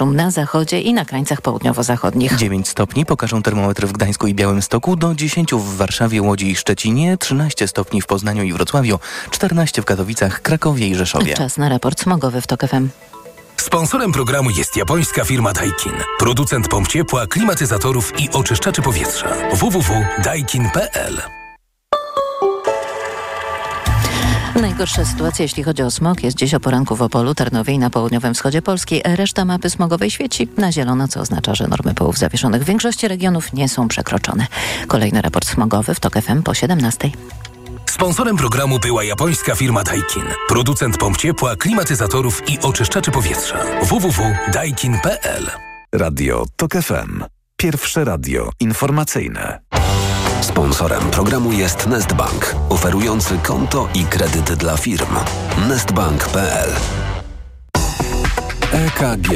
na zachodzie i na krańcach południowo-zachodnich. 9 stopni pokażą termometry w Gdańsku i Białymstoku, do 10 w Warszawie, Łodzi i Szczecinie, 13 stopni w Poznaniu i Wrocławiu, 14 w Katowicach, Krakowie i Rzeszowie. Czas na raport smogowy w TOK FM. Sponsorem programu jest japońska firma Daikin. Producent pomp ciepła, klimatyzatorów i oczyszczaczy powietrza. www.daikin.pl Najgorsza sytuacja, jeśli chodzi o smog, jest dziś o poranku w Opolu, Tarnowie i na południowym wschodzie Polski. Reszta mapy smogowej świeci na zielono, co oznacza, że normy połów zawieszonych w większości regionów nie są przekroczone. Kolejny raport smogowy w TOK FM po 17. Sponsorem programu była japońska firma Daikin. Producent pomp ciepła, klimatyzatorów i oczyszczaczy powietrza. www.daikin.pl Radio TOK FM. Pierwsze radio informacyjne. Sponsorem programu jest Nestbank, oferujący konto i kredyt dla firm. Nestbank.pl EKG.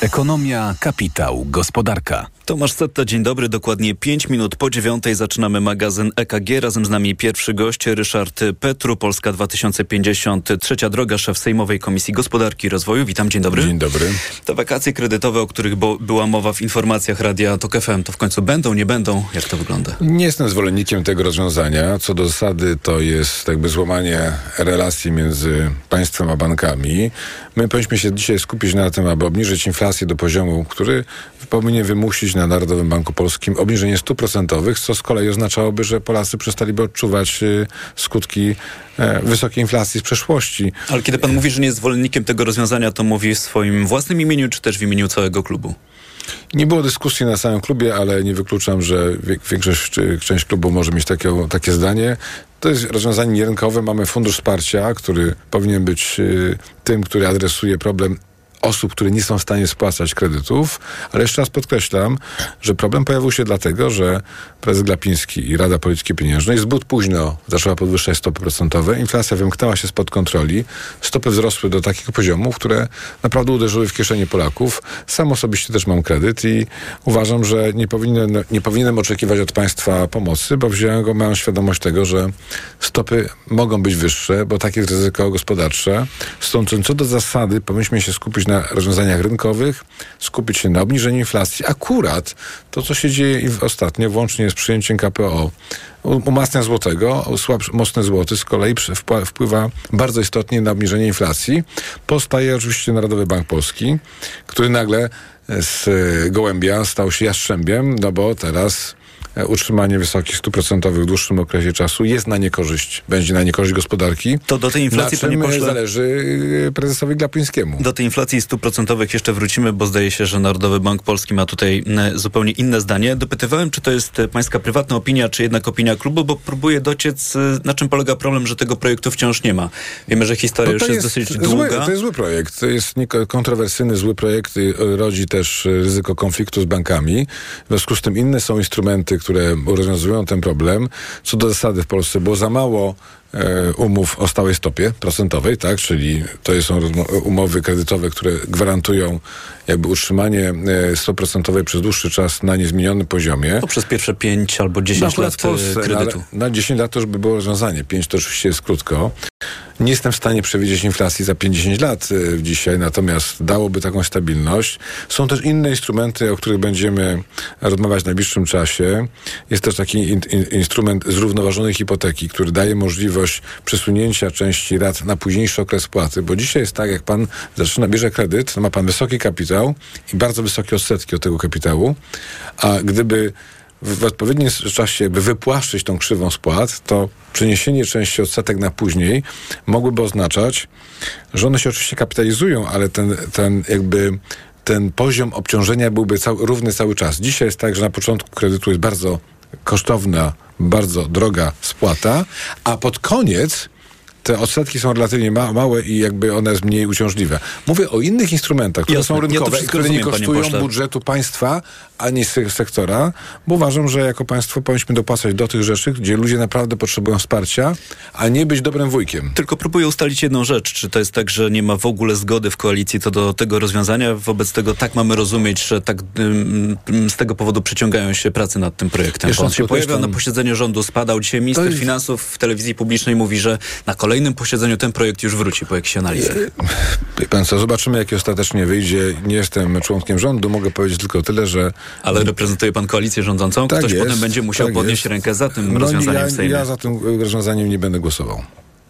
Ekonomia, kapitał, gospodarka. Tomasz Setta, dzień dobry. Dokładnie 5 minut po dziewiątej zaczynamy magazyn EKG. Razem z nami pierwszy gość, Ryszard Petru, Polska 2050, trzecia droga, szef Sejmowej Komisji Gospodarki i Rozwoju. Witam, dzień dobry. Dzień dobry. Te wakacje kredytowe, o których bo, była mowa w informacjach Radia TOK FM, to w końcu będą, nie będą? Jak to wygląda? Nie jestem zwolennikiem tego rozwiązania. Co do zasady, to jest jakby złamanie relacji między państwem a bankami. My powinniśmy się dzisiaj skupić na tym, aby obniżyć inflację do poziomu, który powinien wymusić na Narodowym Banku Polskim obniżenie stóp procentowych, co z kolei oznaczałoby, że Polacy przestaliby odczuwać y, skutki e, wysokiej inflacji z przeszłości. Ale kiedy pan mówi, że nie jest zwolennikiem tego rozwiązania, to mówi w swoim własnym imieniu, czy też w imieniu całego klubu? Nie było dyskusji na samym klubie, ale nie wykluczam, że większość czy część klubu może mieć takie, takie zdanie. To jest rozwiązanie nierynkowe. Mamy fundusz wsparcia, który powinien być y, tym, który adresuje problem osób, które nie są w stanie spłacać kredytów, ale jeszcze raz podkreślam, że problem pojawił się dlatego, że prezes Glapiński i Rada Polityki Pieniężnej zbyt późno zaczęła podwyższać stopy procentowe, inflacja wymknęła się spod kontroli, stopy wzrosły do takich poziomów, które naprawdę uderzyły w kieszenie Polaków. Sam osobiście też mam kredyt i uważam, że nie powinienem, nie powinienem oczekiwać od państwa pomocy, bo wziąłem go, mam świadomość tego, że stopy mogą być wyższe, bo takie jest ryzyko gospodarcze. Stąd co do zasady powinniśmy się skupić na rozwiązaniach rynkowych, skupić się na obniżeniu inflacji. Akurat to, co się dzieje ostatnio, włącznie z przyjęciem KPO, umacnia złotego, słabszy, mocny złoty z kolei wpływa bardzo istotnie na obniżenie inflacji. Powstaje oczywiście Narodowy Bank Polski, który nagle z gołębia stał się jastrzębiem, no bo teraz E, utrzymanie wysokich stóp procentowych w dłuższym okresie czasu jest na niekorzyść, będzie na niekorzyść gospodarki. To do tej inflacji, na czym pośle, zależy e, prezesowi Glapińskiemu. Do tej inflacji stóp procentowych jeszcze wrócimy, bo zdaje się, że Narodowy Bank Polski ma tutaj zupełnie inne zdanie. Dopytywałem, czy to jest e, pańska prywatna opinia, czy jednak opinia klubu, bo próbuję dociec, na czym polega problem, że tego projektu wciąż nie ma. Wiemy, że historia już jest, jest dosyć zły, długa. To jest zły projekt. To jest kontrowersyjny, zły projekt. Rodzi też ryzyko konfliktu z bankami. W związku z tym inne są instrumenty, które rozwiązują ten problem. Co do zasady w Polsce było za mało e, umów o stałej stopie procentowej, tak, czyli to są umowy kredytowe, które gwarantują jakby utrzymanie e, stopy procentowej przez dłuższy czas na niezmienionym poziomie. To przez pierwsze 5 albo 10 lat w Polsce, kredytu. Na, na 10 lat to już by było rozwiązanie. 5 to oczywiście jest krótko. Nie jestem w stanie przewidzieć inflacji za 50 lat y, dzisiaj, natomiast dałoby taką stabilność. Są też inne instrumenty, o których będziemy rozmawiać w najbliższym czasie. Jest też taki in, in, instrument zrównoważonej hipoteki, który daje możliwość przesunięcia części rat na późniejszy okres płaty, bo dzisiaj jest tak, jak pan zaczyna, bierze kredyt, ma pan wysoki kapitał i bardzo wysokie odsetki od tego kapitału, a gdyby w odpowiednim czasie jakby wypłaszczyć tą krzywą spłat, to przeniesienie części odsetek na później mogłyby oznaczać, że one się oczywiście kapitalizują, ale ten, ten jakby ten poziom obciążenia byłby cał, równy cały czas. Dzisiaj jest tak, że na początku kredytu jest bardzo kosztowna, bardzo droga spłata, a pod koniec te odsetki są relatywnie ma małe i jakby one jest mniej uciążliwe. Mówię o innych instrumentach, które Jasne. są rynkowe ja które rozumiem, nie kosztują budżetu państwa ani sektora, bo uważam, że jako państwo powinniśmy dopłacać do tych rzeczy, gdzie ludzie naprawdę potrzebują wsparcia, a nie być dobrym wujkiem. Tylko próbuję ustalić jedną rzecz. Czy to jest tak, że nie ma w ogóle zgody w koalicji co do tego rozwiązania? Wobec tego tak mamy rozumieć, że tak z tego powodu przeciągają się prace nad tym projektem. Jeszcze On się pojawiał na posiedzeniu rządu, spadał. Dzisiaj minister jest... finansów w telewizji publicznej mówi, że na kolejnym kolejnym posiedzeniu ten projekt już wróci po jakiejś analizie? Wie Pan co, zobaczymy jak ostatecznie wyjdzie. Nie jestem członkiem rządu, mogę powiedzieć tylko tyle, że... Ale reprezentuje pan koalicję rządzącą? Tak Ktoś jest, potem będzie musiał tak podnieść jest. rękę za tym No, rozwiązaniem ja, w Sejmie. ja za tym rozwiązaniem nie będę głosował.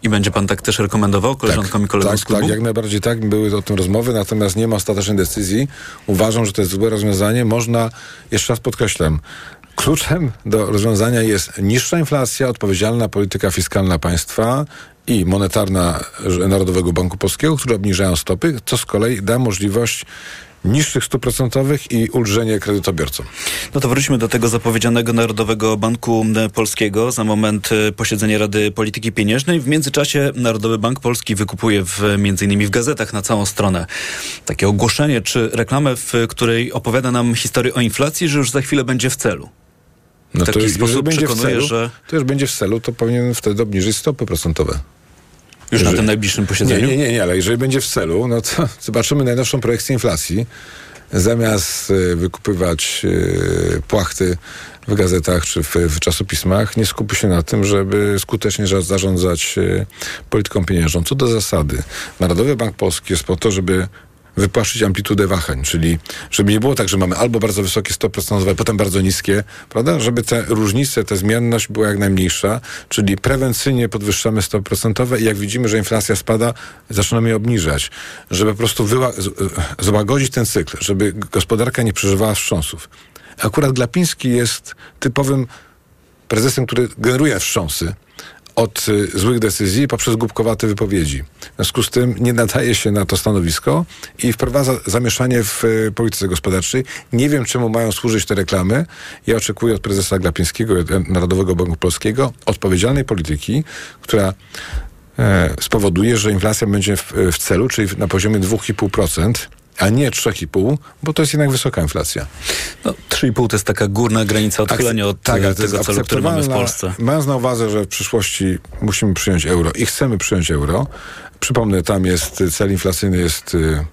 I będzie pan tak też rekomendował koleżankom i kolegom tak, z klubu? tak, jak najbardziej tak. Były o tym rozmowy, natomiast nie ma ostatecznej decyzji. Uważam, że to jest złe rozwiązanie. Można, jeszcze raz podkreślam, kluczem do rozwiązania jest niższa inflacja, odpowiedzialna polityka fiskalna państwa i monetarna Narodowego Banku Polskiego, które obniżają stopy, co z kolei da możliwość niższych stóp procentowych i ulżenie kredytobiorcom. No to wróćmy do tego zapowiedzianego Narodowego Banku Polskiego. Za moment e, posiedzenie Rady Polityki Pieniężnej. W międzyczasie Narodowy Bank Polski wykupuje w, między innymi w gazetach na całą stronę takie ogłoszenie czy reklamę, w której opowiada nam historię o inflacji, że już za chwilę będzie w celu. No taki jeżeli sposób będzie w przekonuje, celu, że- To już będzie w celu, to powinien wtedy obniżyć stopy procentowe. Już na Jeżeli- tym najbliższym Nie, posiedzeniu? nie, nie, nie, ale jeżeli będzie w celu, no to zobaczymy najnowszą projekcję inflacji. Zamiast e, wykupywać e, płachty w gazetach czy w, w czasopismach, nie skupi się na tym, żeby skutecznie za- zarządzać e, polityką pieniężną. Co do zasady, Narodowy Bank Polski jest po to, żeby wypłaszczyć amplitudę wahań, czyli żeby nie było tak, że mamy albo bardzo wysokie stopy procentowe, potem bardzo niskie, prawda? Żeby te różnice, ta zmienność była jak najmniejsza, czyli prewencyjnie podwyższamy stopy procentowe i jak widzimy, że inflacja spada, zaczynamy je obniżać, żeby po prostu złagodzić ten cykl, żeby gospodarka nie przeżywała wstrząsów. Akurat Glapiński jest typowym prezesem, który generuje wstrząsy od y, złych decyzji poprzez głupkowate wypowiedzi. W związku z tym nie nadaje się na to stanowisko i wprowadza zamieszanie w y, polityce gospodarczej. Nie wiem, czemu mają służyć te reklamy. Ja oczekuję od prezesa Glapińskiego, od Narodowego Banku Polskiego odpowiedzialnej polityki, która e, spowoduje, że inflacja będzie w, w celu, czyli na poziomie 2,5%, a nie 3,5%, bo to jest jednak wysoka inflacja. No, 3,5 to jest taka górna granica odchylenia od tak, tego celu, który mamy w Polsce. Mając na uwadze, że w przyszłości musimy przyjąć euro i chcemy przyjąć euro, przypomnę, tam jest y, cel inflacyjny jest y,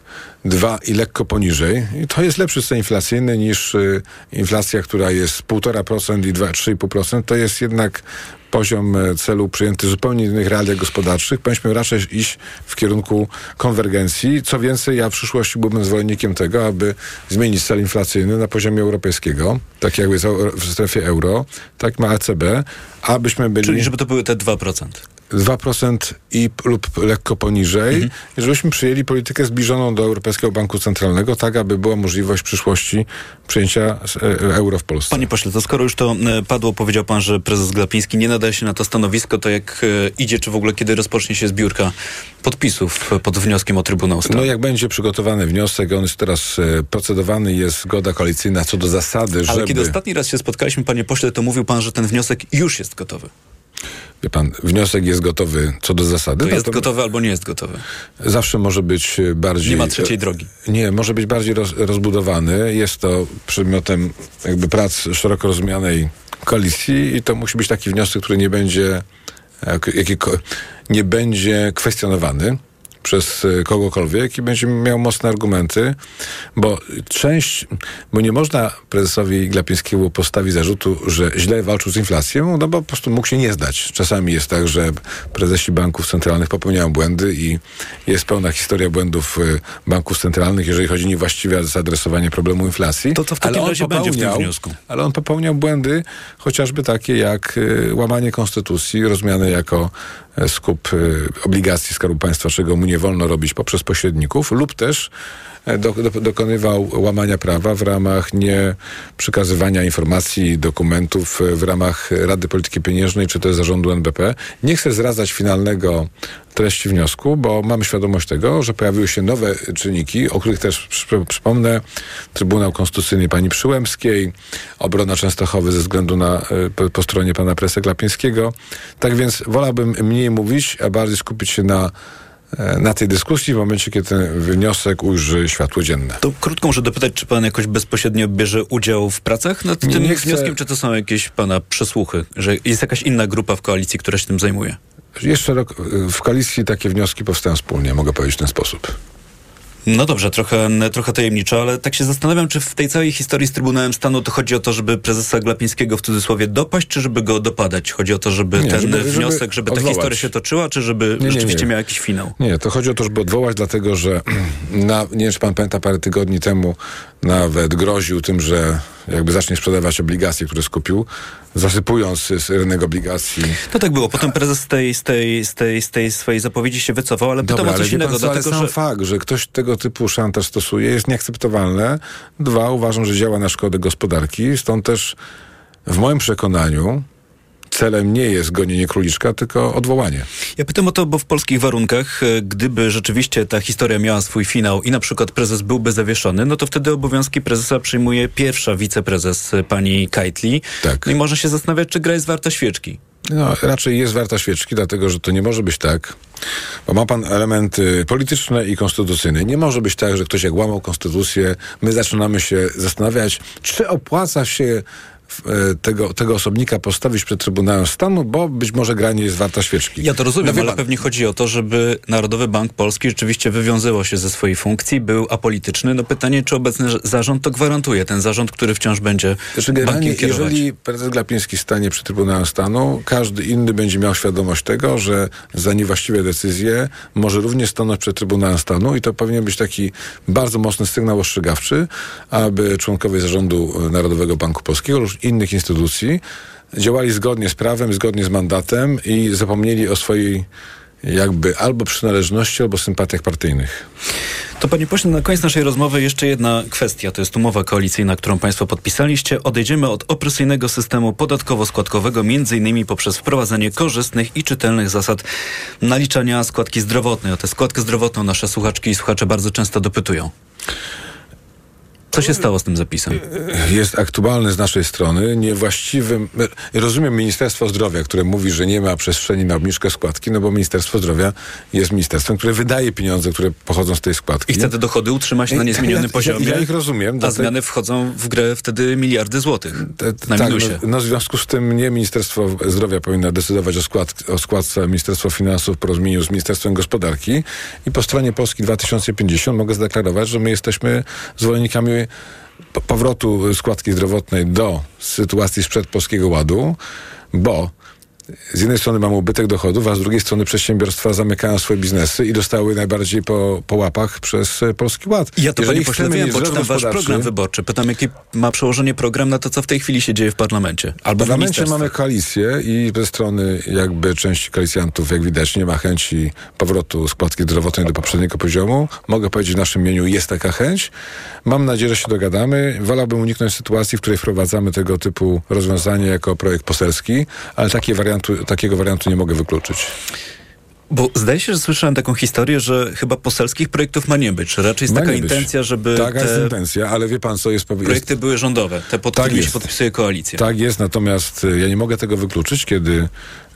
2 i lekko poniżej. I to jest lepszy cel inflacyjny niż y, inflacja, która jest 1,5% i 2, 3,5%. To jest jednak poziom e, celu przyjęty zupełnie innych realiach gospodarczych. Powinniśmy raczej iść w kierunku konwergencji. Co więcej, ja w przyszłości byłbym zwolennikiem tego, aby zmienić cel inflacyjny na poziomie europejskiego, tak jak jest euro- w strefie euro, tak ma ECB, abyśmy byli... Czyli żeby to były te 2%. 2% i lub lekko poniżej, Mhm. żebyśmy przyjęli politykę zbliżoną do Europejskiego Banku Centralnego, tak aby była możliwość w przyszłości przyjęcia e, euro w Polsce. Panie pośle, to skoro już to e, padło, powiedział pan, że prezes Glapiński nie nadaje się na to stanowisko, to jak e, idzie, czy w ogóle kiedy rozpocznie się zbiórka podpisów pod wnioskiem o Trybunał Stanu? No jak będzie przygotowany wniosek, on jest teraz procedowany, jest zgoda koalicyjna co do zasady, Ale żeby... kiedy ostatni raz się spotkaliśmy, panie pośle, to mówił pan, że ten wniosek już jest gotowy. Wie pan, wniosek jest gotowy co do zasady. To jest gotowy albo nie jest gotowy. Zawsze może być e, bardziej... Nie ma trzeciej drogi. Nie, może być bardziej roz, rozbudowany. Jest to przedmiotem jakby prac szeroko rozumianej koalicji i to musi być taki wniosek, który nie będzie, e, k- jakieko- nie będzie kwestionowany przez e, kogokolwiek i będzie miał mocne argumenty, bo część, bo nie można prezesowi Glapińskiemu postawić zarzutu, że źle walczył z inflacją, no bo po prostu mógł się nie zdać. Czasami jest tak, że prezesi banków centralnych popełniają błędy i jest pełna historia błędów e, banków centralnych, jeżeli chodzi o niewłaściwe zaadresowanie problemu inflacji. To w takim Ale razie będzie w tym wniosku? Ale on popełniał błędy, chociażby takie jak e, łamanie konstytucji, rozumiane jako skup e, obligacji Skarbu Państwa, czego mu nie wolno robić poprzez pośredników, lub też do, do, dokonywał łamania prawa w ramach nie przekazywania informacji, dokumentów e, w ramach Rady Polityki Pieniężnej czy też zarządu NBP. Nie chcę zradzać finalnego treści wniosku, bo mam świadomość tego, że pojawiły się nowe czynniki, o których też przy, przypomnę. Trybunał Konstytucyjny pani Przyłębskiej, obrona Częstochowy ze względu na, e, po, po stronie pana Presa Glapińskiego. Tak więc wolałbym mniej mówić, a bardziej skupić się na, na tej dyskusji w momencie, kiedy ten wniosek ujrzy światło dzienne. To krótko muszę dopytać, czy pan jakoś bezpośrednio bierze udział w pracach nad Nie, tym nie chcę- wnioskiem, czy to są jakieś pana przesłuchy, że jest jakaś inna grupa w koalicji, która się tym zajmuje? Jeszcze rok, w koalicji takie wnioski powstają wspólnie, mogę powiedzieć w ten sposób. No dobrze, trochę, trochę tajemniczo, ale tak się zastanawiam, czy w tej całej historii z Trybunałem Stanu to chodzi o to, żeby prezesa Glapińskiego w cudzysłowie dopaść, czy żeby go dopadać? Chodzi o to, żeby Nie, ten żeby- żeby wniosek, żeby ta odwołać. historia się toczyła, czy żeby Nie, nie, rzeczywiście nie. miał jakiś finał? Nie, to chodzi o to, żeby odwołać, dlatego że na, nie wiem, czy pan pamięta, parę tygodni temu nawet groził tym, że jakby zacznie sprzedawać obligacje, które skupił, zasypując z rynek obligacji. No tak było. Potem prezes z tej, z tej, z tej, z tej swojej zapowiedzi się wycofał, ale pytam Dobra, o ale coś innego, pan co, ale dlatego sam że... fakt, że ktoś tego typu szantaż stosuje jest nieakceptowalne. Dwa, uważam, że działa na szkodę gospodarki, stąd też w moim przekonaniu celem nie jest gonienie króliczka, tylko odwołanie. Ja pytam o to, bo w polskich warunkach, e, gdyby rzeczywiście ta historia miała swój finał i na przykład prezes byłby zawieszony, no to wtedy obowiązki prezesa przyjmuje pierwsza wiceprezes e, pani Kajtli. Tak. No i można się zastanawiać, czy gra jest warta świeczki. No, raczej jest warta świeczki, dlatego że to nie może być tak, bo ma pan elementy polityczne i konstytucyjne. Nie może być tak, że ktoś jak łamał konstytucję, my zaczynamy się zastanawiać, czy opłaca się tego, tego osobnika postawić przed Trybunałem Stanu, bo być może gra nie jest warta świeczki. Ja to rozumiem, No ale pan- pewnie chodzi o to, żeby Narodowy Bank Polski rzeczywiście wywiązywał się ze swojej funkcji, był apolityczny. No pytanie, czy obecny zarząd to gwarantuje, ten zarząd, który wciąż będzie Znaczy, bankiem kierować. jeżeli prezes Glapiński stanie przed Trybunałem Stanu, każdy inny będzie miał świadomość tego, że za niewłaściwe decyzje może również stanąć przed Trybunałem Stanu i to powinien być taki bardzo mocny sygnał ostrzegawczy, aby członkowie zarządu e, Narodowego Banku Polskiego innych instytucji działali zgodnie z prawem, zgodnie z mandatem i zapomnieli o swojej jakby albo przynależności, albo sympatiach partyjnych. To panie pośle, na koniec naszej rozmowy jeszcze jedna kwestia. To jest umowa koalicyjna, którą państwo podpisaliście. Odejdziemy od opresyjnego systemu podatkowo-składkowego, między innymi poprzez wprowadzenie korzystnych i czytelnych zasad naliczania składki zdrowotnej. O tę składkę zdrowotną nasze słuchaczki i słuchacze bardzo często dopytują. Co się stało z tym zapisem? jest aktualny z naszej strony, niewłaściwym. Rozumiem Ministerstwo Zdrowia, które mówi, że nie ma przestrzeni na obniżkę składki, no bo Ministerstwo Zdrowia jest ministerstwem, które wydaje pieniądze, które pochodzą z tej składki. I chce te dochody utrzymać na Ja- niezmienionym ja- poziomie. ja ich rozumiem, A zmiany wchodzą w grę wtedy miliardy złotych. Na tak, minusie. no, no w związku z tym nie Ministerstwo Zdrowia powinno decydować o, skład, o składce Ministerstwo Finansów w porozumieniu z Ministerstwem Gospodarki i po stronie Polski 2050 mogę zadeklarować, że my jesteśmy zwolennikami po- powrotu składki zdrowotnej do sytuacji sprzed Polskiego Ładu, bo z jednej strony mamy ubytek dochodów, a z drugiej strony przedsiębiorstwa zamykają swoje biznesy i dostały najbardziej po, po łapach przez e, Polski Ład. Ja to Jeżeli panie pośle wiem, bo czytam wasz program wyborczy. Pytam, jakie ma przełożenie program na to, co w tej chwili się dzieje w parlamencie. Albo W parlamencie mamy koalicję i ze strony jakby części koalicjantów, jak widać, nie ma chęci powrotu składki zdrowotnej do poprzedniego poziomu. Mogę powiedzieć, w naszym imieniu jest taka chęć. Mam nadzieję, że się dogadamy. Wolałbym uniknąć sytuacji, w której wprowadzamy tego typu rozwiązanie jako projekt poselski, ale takie wariantu, takiego wariantu nie mogę wykluczyć. Bo zdaje się, że słyszałem taką historię, że chyba poselskich projektów ma nie być. Raczej jest Ma taka intencja, żeby Taka jest te intencja, ale wie pan co jest... powie- projekty były rządowe, te pod Tak którymi się jest. podpisuje koalicja. Tak jest, natomiast e, ja nie mogę tego wykluczyć, kiedy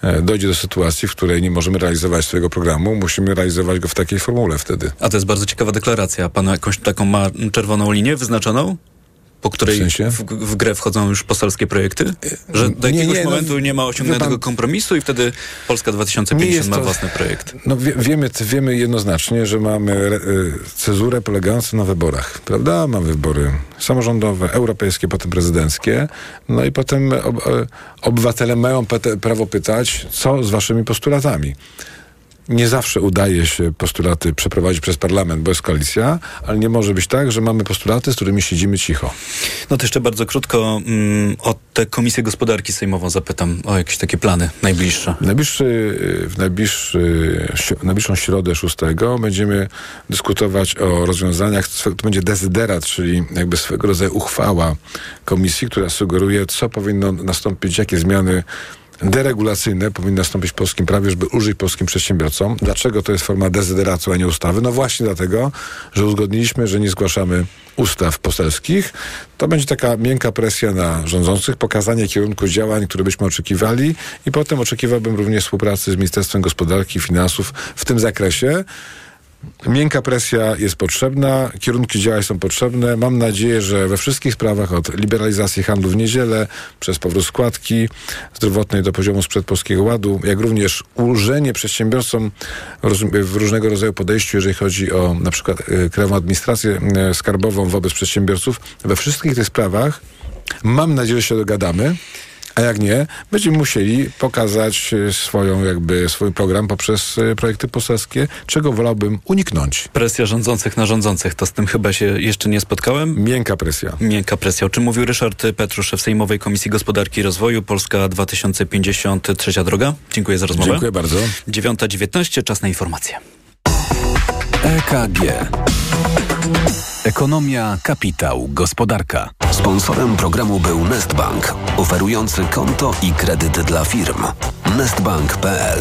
e, dojdzie do sytuacji, w której nie możemy realizować swojego programu. Musimy realizować go w takiej formule wtedy. A to jest bardzo ciekawa deklaracja. Pan jakąś taką ma czerwoną linię wyznaczoną? Po której W sensie? w, w grę wchodzą już poselskie projekty? Że do nie, jakiegoś nie, no, momentu nie ma osiągniętego pan- kompromisu i wtedy Polska Nie 2050 jest ma to- własny projekt. No wie, wiemy, wiemy jednoznacznie, że mamy y, cezurę polegającą na wyborach, prawda? Mamy wybory samorządowe, europejskie, potem prezydenckie. No i potem ob, e, obywatele mają prawo pytać, co z waszymi postulatami. Nie zawsze udaje się postulaty przeprowadzić przez parlament, bo jest koalicja, ale nie może być tak, że mamy postulaty, z którymi siedzimy cicho. No to jeszcze bardzo krótko mm, o tę Komisję Gospodarki Sejmową zapytam o jakieś takie plany najbliższe. Najbliższy, y, w najbliższy, w najbliższą środę 6 będziemy dyskutować o rozwiązaniach, to będzie dezyderat, czyli jakby swego rodzaju uchwała komisji, która sugeruje, co powinno nastąpić, jakie zmiany deregulacyjne powinny nastąpić w polskim prawie, żeby ulżyć polskim przedsiębiorcom. Dlaczego to jest forma dezyderatu, a nie ustawy? No właśnie dlatego, że uzgodniliśmy, że nie zgłaszamy ustaw poselskich. To będzie taka miękka presja na rządzących, pokazanie kierunku działań, które byśmy oczekiwali i potem oczekiwałbym również współpracy z Ministerstwem Gospodarki i Finansów w tym zakresie. Miękka presja jest potrzebna, kierunki działań są potrzebne. Mam nadzieję, że we wszystkich sprawach od liberalizacji handlu w niedzielę, przez powrót składki zdrowotnej do poziomu sprzed Polskiego Ładu, jak również ulżenie przedsiębiorcom w różnego rodzaju podejściu, jeżeli chodzi o na przykład y, Krajową Administrację y, Skarbową wobec przedsiębiorców. We wszystkich tych sprawach mam nadzieję, że się dogadamy. A jak nie, będziemy musieli pokazać e, swoją, jakby swój program poprzez e, projekty poselskie, czego wolałbym uniknąć. Presja rządzących na rządzących, to z tym chyba się jeszcze nie spotkałem. Miękka presja. Miękka presja. O czym mówił Ryszard Petrusz w Sejmowej Komisji Gospodarki i Rozwoju Polska 2053 droga. Dziękuję za rozmowę. Dziękuję bardzo. 9.19, czas na informacje. EKG. Ekonomia, kapitał, gospodarka. Sponsorem programu był Nestbank, oferujący konto i kredyt dla firm. Nestbank.pl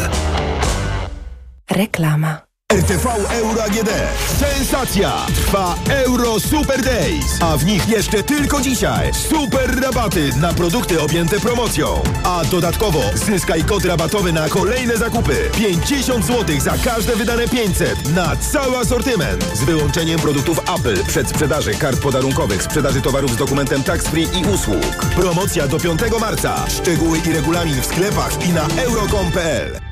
Reklama. RTV Euro AGD. Sensacja! Trwa Euro Super Days, a w nich jeszcze tylko dzisiaj super rabaty na produkty objęte promocją. A dodatkowo zyskaj kod rabatowy na kolejne zakupy. 50 zł za każde wydane 500 na cały asortyment. Z wyłączeniem produktów Apple, przedsprzedaży kart podarunkowych, sprzedaży towarów z dokumentem tax free i usług. Promocja do 5 marca. Szczegóły i regulamin w sklepach i na euro.com.pl.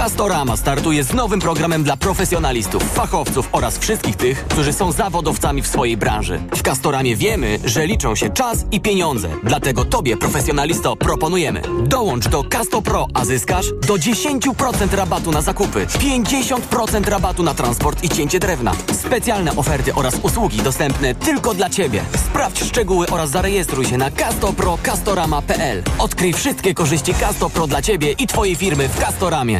Castorama startuje z nowym programem dla profesjonalistów, fachowców oraz wszystkich tych, którzy są zawodowcami w swojej branży. W Castoramie wiemy, że liczą się czas i pieniądze. Dlatego Tobie, profesjonalisto, proponujemy. Dołącz do Casto Pro, a zyskasz do 10% rabatu na zakupy, 50% rabatu na transport i cięcie drewna. Specjalne oferty oraz usługi dostępne tylko dla Ciebie. Sprawdź szczegóły oraz zarejestruj się na castopro-castorama.pl. Odkryj wszystkie korzyści Casto Pro dla Ciebie i Twojej firmy w Castoramie.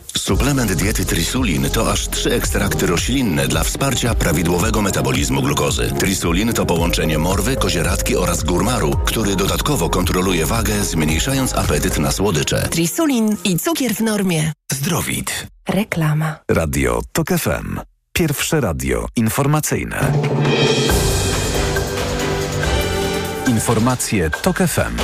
Suplement diety Trisulin to aż trzy ekstrakty roślinne dla wsparcia prawidłowego metabolizmu glukozy. Trisulin to połączenie morwy, kozieradki oraz górmaru, który dodatkowo kontroluje wagę, zmniejszając apetyt na słodycze. Trisulin i cukier w normie. Zdrowit. Reklama. Radio TOK FM. Pierwsze radio informacyjne. Informacje TOK FM.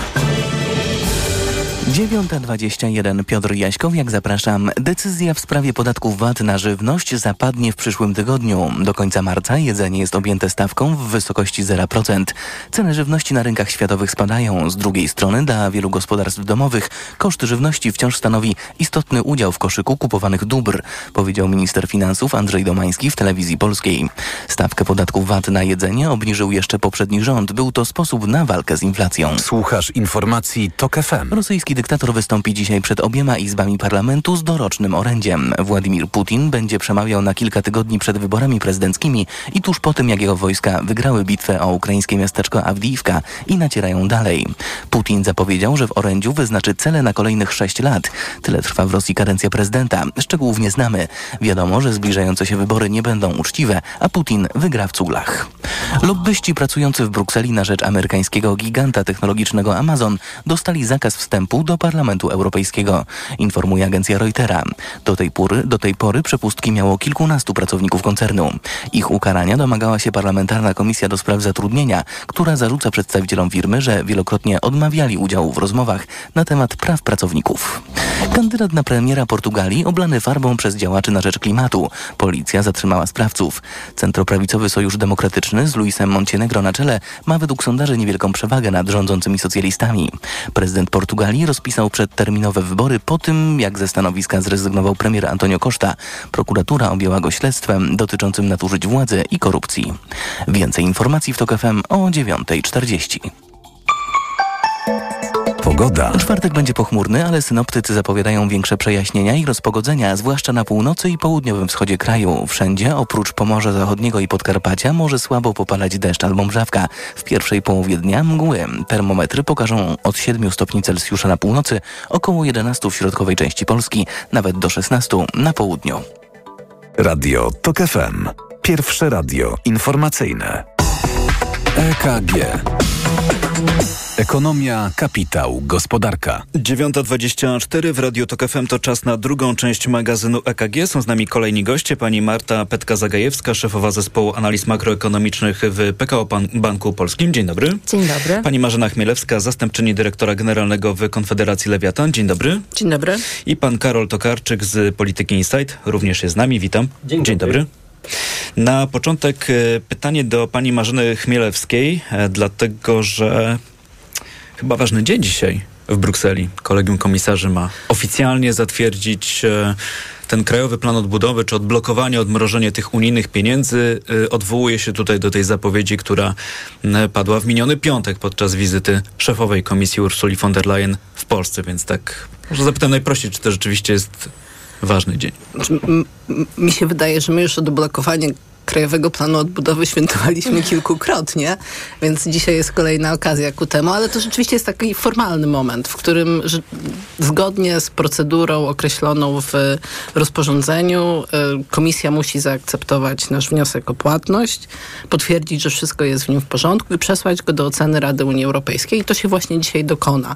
9.21 Piotr Jaśkowiak, zapraszam. Decyzja w sprawie podatków VAT na żywność zapadnie w przyszłym tygodniu. Do końca marca jedzenie jest objęte stawką w wysokości 0%. Ceny żywności na rynkach światowych spadają. Z drugiej strony dla wielu gospodarstw domowych koszt żywności wciąż stanowi istotny udział w koszyku kupowanych dóbr, powiedział minister finansów Andrzej Domański w telewizji polskiej. Stawkę podatków VAT na jedzenie obniżył jeszcze poprzedni rząd. Był to sposób na walkę z inflacją. Słuchasz informacji TOK FM. Rosyjski dyktator wystąpi dzisiaj przed obiema izbami parlamentu z dorocznym orędziem. Władimir Putin będzie przemawiał na kilka tygodni przed wyborami prezydenckimi i tuż po tym, jak jego wojska wygrały bitwę o ukraińskie miasteczko Awdijiwka i nacierają dalej. Putin zapowiedział, że w orędziu wyznaczy cele na kolejnych sześć lat. Tyle trwa w Rosji kadencja prezydenta. Szczegółów nie znamy. Wiadomo, że zbliżające się wybory nie będą uczciwe, a Putin wygra w cuglach. Lobbyści pracujący w Brukseli na rzecz amerykańskiego giganta technologicznego Amazon dostali zakaz wstępu do Parlamentu Europejskiego, informuje agencja Reutera. Do tej, pory, do tej pory przepustki miało kilkunastu pracowników koncernu. Ich ukarania domagała się parlamentarna komisja do spraw zatrudnienia, która zarzuca przedstawicielom firmy, że wielokrotnie odmawiali udziału w rozmowach na temat praw pracowników. Kandydat na premiera Portugalii oblany farbą przez działaczy na rzecz klimatu. Policja zatrzymała sprawców. Centroprawicowy Sojusz Demokratyczny z Luisem Montenegro na czele ma według sondaży niewielką przewagę nad rządzącymi socjalistami. Prezydent Portugalii rozpisał przedterminowe wybory po tym, jak ze stanowiska zrezygnował premier Antonio Costa. Prokuratura objęła go śledztwem dotyczącym nadużyć władzy i korupcji. Więcej informacji w TOK FM o 9.40. Pogoda. Czwartek będzie pochmurny, ale synoptycy zapowiadają większe przejaśnienia i rozpogodzenia, zwłaszcza na północy i południowym wschodzie kraju. Wszędzie, oprócz Pomorza Zachodniego i Podkarpacia, może słabo popalać deszcz albo mrzawka. W pierwszej połowie dnia mgły. Termometry pokażą od 7 stopni Celsjusza na północy, około 11 w środkowej części Polski, nawet do 16 na południu. Radio TOK FM. Pierwsze radio informacyjne. EKG. Ekonomia, kapitał, gospodarka. 9.24 w Radio Tok FM to czas na drugą część magazynu EKG. Są z nami kolejni goście. Pani Marta Petka-Zagajewska, szefowa zespołu analiz makroekonomicznych w PKO Pan Banku Polskim. Dzień dobry. Dzień dobry. Pani Marzena Chmielewska, zastępczyni dyrektora generalnego w Konfederacji Lewiatan. Dzień dobry. Dzień dobry. I pan Karol Tokarczyk z Polityki Insight również jest z nami. Witam. Dzień, Dzień dobry. Na początek e, pytanie do pani Marzeny Chmielewskiej, e, dlatego że chyba ważny dzień dzisiaj w Brukseli. Kolegium komisarzy ma oficjalnie zatwierdzić e, ten krajowy plan odbudowy, czy odblokowanie, odmrożenie tych unijnych pieniędzy. E, Odwołuje się tutaj do tej zapowiedzi, która padła w miniony piątek podczas wizyty szefowej komisji Ursuli von der Leyen w Polsce, więc tak może zapytam najprościej, czy to rzeczywiście jest ważny dzień. Znaczy, Mi się wydaje, że my już odblokowanie Krajowego Planu Odbudowy świętowaliśmy kilkukrotnie, więc dzisiaj jest kolejna okazja ku temu, ale to rzeczywiście jest taki formalny moment, w którym zgodnie z procedurą określoną w rozporządzeniu y, komisja musi zaakceptować nasz wniosek o płatność, potwierdzić, że wszystko jest w nim w porządku i przesłać go do oceny Rady Unii Europejskiej i to się właśnie dzisiaj dokona.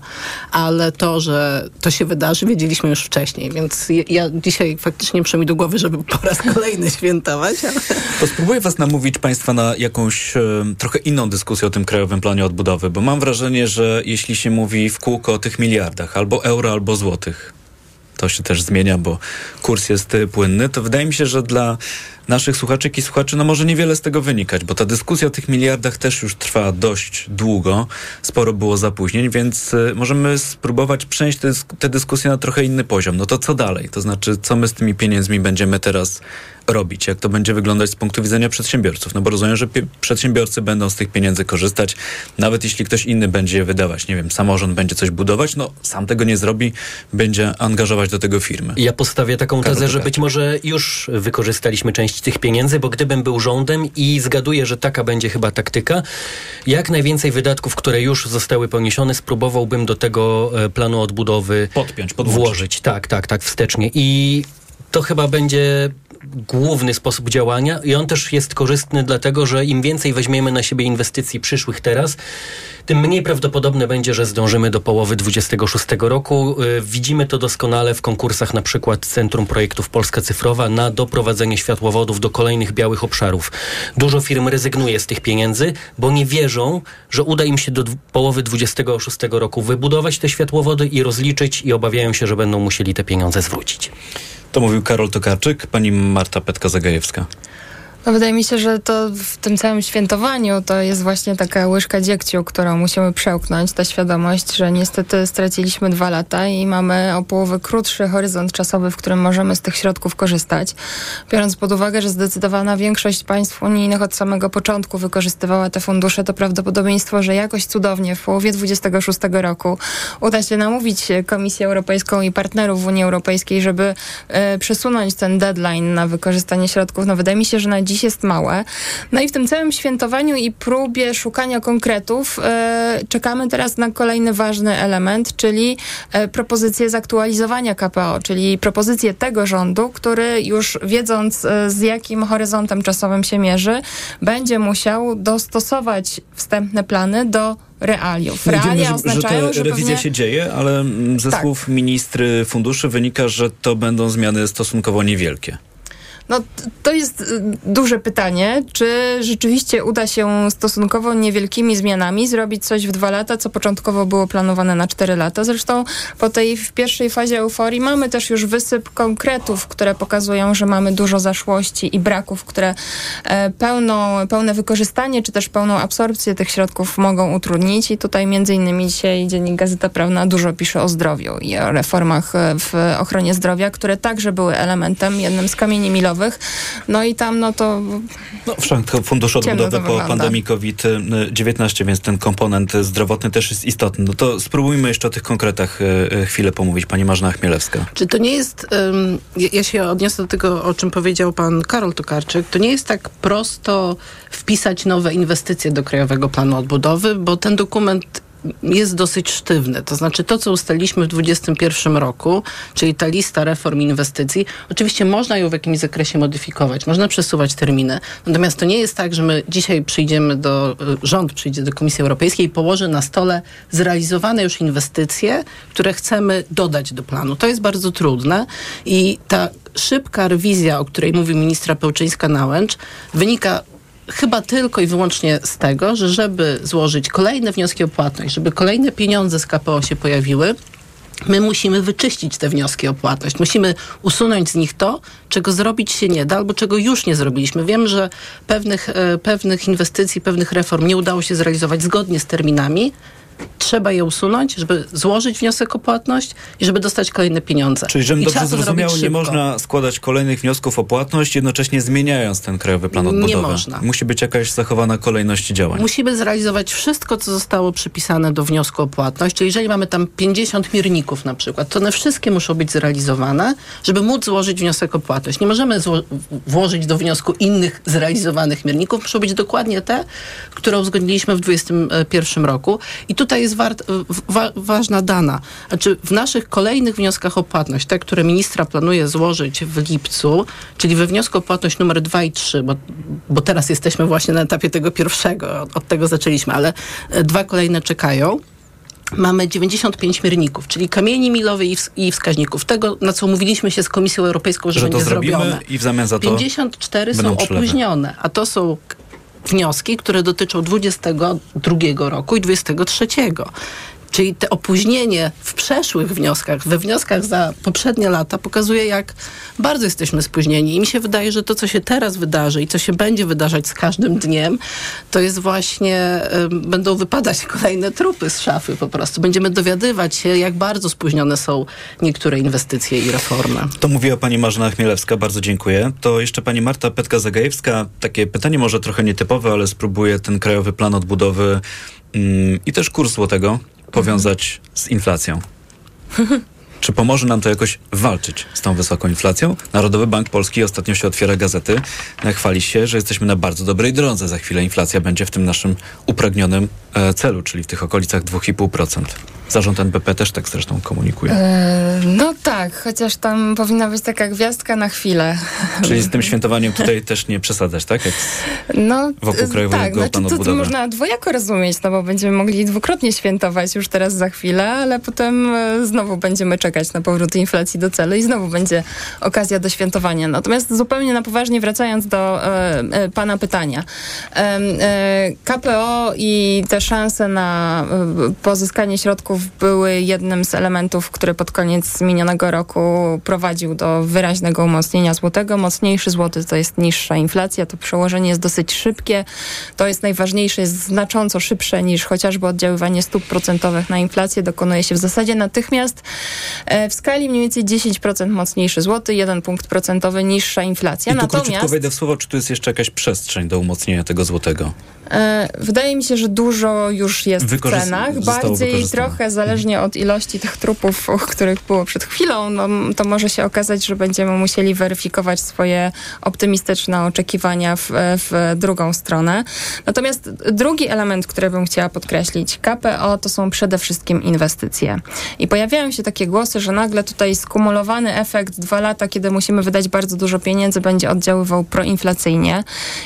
Ale to, że to się wydarzy, wiedzieliśmy już wcześniej, więc ja, ja dzisiaj faktycznie przyszło mi do głowy, żeby po raz kolejny świętować, ale... To spróbuję was namówić państwa na jakąś e, trochę inną dyskusję o tym Krajowym Planie Odbudowy, bo mam wrażenie, że jeśli się mówi w kółko o tych miliardach, albo euro, albo złotych, to się też zmienia, bo kurs jest e, płynny, to wydaje mi się, że dla naszych słuchaczek i słuchaczy no może niewiele z tego wynikać, bo ta dyskusja o tych miliardach też już trwa dość długo, sporo było zapóźnień, więc e, możemy spróbować przenieść tę tę dyskusję na trochę inny poziom. No to co dalej? To znaczy, co my z tymi pieniędzmi będziemy teraz robić? Jak to będzie wyglądać z punktu widzenia przedsiębiorców? No bo rozumiem, że przedsiębiorcy będą z tych pieniędzy korzystać, nawet jeśli ktoś inny będzie je wydawać. Nie wiem, samorząd będzie coś budować, no sam tego nie zrobi, będzie angażować do tego firmy. Ja postawię taką Karol tezę, że być może już wykorzystaliśmy część tych pieniędzy, bo gdybym był rządem i zgaduję, że taka będzie chyba taktyka, jak najwięcej wydatków, które już zostały poniesione, spróbowałbym do tego e, planu odbudowy Podpiąć, podłączyć. włożyć. Tak, tak, tak, wstecznie. I to chyba będzie główny sposób działania i on też jest korzystny dlatego, że im więcej weźmiemy na siebie inwestycji przyszłych teraz, tym mniej prawdopodobne będzie, że zdążymy do połowy 26 roku. Y, Widzimy to doskonale w konkursach na przykład Centrum Projektów Polska Cyfrowa na doprowadzenie światłowodów do kolejnych białych obszarów. Dużo firm rezygnuje z tych pieniędzy, bo nie wierzą, że uda im się do połowy 26 roku wybudować te światłowody i rozliczyć i obawiają się, że będą musieli te pieniądze zwrócić. To mówił Karol Tokarczyk, pani Marta Petka-Zagajewska. No wydaje mi się, że to w tym całym świętowaniu to jest właśnie taka łyżka dziegciu, którą musimy przełknąć, ta świadomość, że niestety straciliśmy dwa lata i mamy o połowę krótszy horyzont czasowy, w którym możemy z tych środków korzystać. Biorąc pod uwagę, że zdecydowana większość państw unijnych od samego początku wykorzystywała te fundusze, to prawdopodobieństwo, że jakoś cudownie w połowie 26 roku uda się namówić Komisję Europejską i partnerów w Unii Europejskiej, żeby e, przesunąć ten deadline na wykorzystanie środków, no wydaje mi się, że na dziś jest małe. No i w tym całym świętowaniu i próbie szukania konkretów e, czekamy teraz na kolejny ważny element, czyli e, propozycję zaktualizowania KPO, czyli propozycję tego rządu, który już wiedząc e, z jakim horyzontem czasowym się mierzy, będzie musiał dostosować wstępne plany do realiów. Realia wiemy, że, że oznaczają, ta że rewizja pewnie... się dzieje, ale mm, ze Tak. słów ministry funduszy wynika, że to będą zmiany stosunkowo niewielkie. No, to jest y, duże pytanie, czy rzeczywiście uda się stosunkowo niewielkimi zmianami zrobić coś w dwa lata, co początkowo było planowane na cztery lata. Zresztą po tej w pierwszej fazie euforii mamy też już wysyp konkretów, które pokazują, że mamy dużo zaszłości i braków, które e, pełną, pełne wykorzystanie, czy też pełną absorpcję tych środków mogą utrudnić. I tutaj między innymi dzisiaj Dziennik Gazeta Prawna dużo pisze o zdrowiu i o reformach e, w ochronie zdrowia, które także były elementem, jednym z kamieni milowych No i tam no to... No, wszak Fundusz Odbudowy po wygląda. pandemii COVID-19, więc ten komponent zdrowotny też jest istotny. No to spróbujmy jeszcze o tych konkretach e, e, chwilę pomówić. Pani Marzena Chmielewska. Czy to nie jest, ja się odniosę do tego, o czym powiedział pan Karol Tokarczyk, to nie jest tak prosto wpisać nowe inwestycje do Krajowego Planu Odbudowy, bo ten dokument jest dosyć sztywny. To znaczy to, co ustaliliśmy w 2021 roku, czyli ta lista reform inwestycji, oczywiście można ją w jakimś zakresie modyfikować, można przesuwać terminy. Natomiast to nie jest tak, że my dzisiaj przyjdziemy do, y, rząd przyjdzie do Komisji Europejskiej i położy na stole zrealizowane już inwestycje, które chcemy dodać do planu. To jest bardzo trudne i ta szybka rewizja, o której mówi ministra Pełczyńska-Nałęcz, wynika chyba tylko i wyłącznie z tego, że żeby złożyć kolejne wnioski o płatność, żeby kolejne pieniądze z KPO się pojawiły, My musimy wyczyścić te wnioski o płatność. Musimy usunąć z nich to, czego zrobić się nie da, albo czego już nie zrobiliśmy. Wiem, że pewnych, e, pewnych inwestycji, pewnych reform nie udało się zrealizować zgodnie z terminami. Trzeba je usunąć, żeby złożyć wniosek o płatność i żeby dostać kolejne pieniądze. Czyli, żebym I dobrze zrozumiał, nie można składać kolejnych wniosków o płatność, jednocześnie zmieniając ten krajowy plan Nie odbudowy. można. Musi być jakaś zachowana kolejność działań. Musimy zrealizować wszystko, co zostało przypisane do wniosku o płatność. Czyli jeżeli mamy tam 50 mierników na przykład, to one wszystkie muszą być zrealizowane, żeby móc złożyć wniosek o płatność. Nie możemy włożyć do wniosku innych zrealizowanych mierników. Muszą być dokładnie te, które uzgodniliśmy w 2021 roku. I tutaj jest wart, wa, ważna dana. Znaczy w naszych kolejnych wnioskach o płatność, te, które ministra planuje złożyć w lipcu, czyli we wniosku o płatność numer 2 i 3, bo, bo teraz jesteśmy właśnie na etapie tego pierwszego, od, od tego zaczęliśmy, ale e, dwa kolejne czekają. Mamy 95 mierników, czyli kamieni milowych i, i wskaźników. Tego, na co umówiliśmy się z Komisją Europejską, że, Że to będzie zrobimy zrobione. i w zamian za to 54 będą są opóźnione, a to są wnioski, które dotyczą 22 roku i 23. Czyli te opóźnienie w przeszłych wnioskach, we wnioskach za poprzednie lata pokazuje, jak bardzo jesteśmy spóźnieni. I mi się wydaje, że to, co się teraz wydarzy i co się będzie wydarzać z każdym dniem, to jest właśnie, ym, będą wypadać kolejne trupy z szafy po prostu. Będziemy dowiadywać się, jak bardzo spóźnione są niektóre inwestycje i reformy. To mówiła pani Marzena Chmielewska, bardzo dziękuję. To jeszcze pani Marta Petka-Zagajewska. Takie pytanie może trochę nietypowe, ale spróbuję ten krajowy plan odbudowy mm, i też kurs złotego powiązać z inflacją. Czy pomoże nam to jakoś walczyć z tą wysoką inflacją? Narodowy Bank Polski ostatnio się otwiera gazety, chwali się, że jesteśmy na bardzo dobrej drodze. Za chwilę inflacja będzie w tym naszym upragnionym celu, czyli w tych okolicach 2,5%. Zarząd NBP też tak zresztą komunikuje. E, no tak, chociaż tam powinna być taka gwiazdka na chwilę. Czyli z tym świętowaniem tutaj też nie przesadzać, tak? Jak No, Wokół e, Krajowego tak, znaczy, Planu to, to Odbudowy. można dwojako rozumieć, no bo będziemy mogli dwukrotnie świętować już teraz za chwilę, ale potem e, znowu będziemy czekać na powrót inflacji do celu i znowu będzie okazja do świętowania. Natomiast zupełnie na poważnie wracając do e, e, pana pytania. E, KPO i te szanse na e, pozyskanie środków były jednym z elementów, który pod koniec minionego roku prowadził do wyraźnego umocnienia złotego. Mocniejszy złoty to jest niższa inflacja, to przełożenie jest dosyć szybkie. To jest najważniejsze, jest znacząco szybsze niż chociażby oddziaływanie stóp procentowych na inflację. Dokonuje się w zasadzie natychmiast. E, W skali mniej więcej 10% mocniejszy złoty, 1 punkt procentowy niższa inflacja. I tu króciutko Natomiast wejdę w słowo, czy tu jest jeszcze jakaś przestrzeń do umocnienia tego złotego? E, Wydaje mi się, że dużo już jest w cenach. Bardziej trochę zależnie od ilości tych trupów, o których było przed chwilą, no, to może się okazać, że będziemy musieli weryfikować swoje optymistyczne oczekiwania w, w drugą stronę. Natomiast drugi element, który bym chciała podkreślić, KPO to są przede wszystkim inwestycje. I pojawiają się takie głosy, że nagle tutaj skumulowany efekt dwa lata, kiedy musimy wydać bardzo dużo pieniędzy, będzie oddziaływał proinflacyjnie.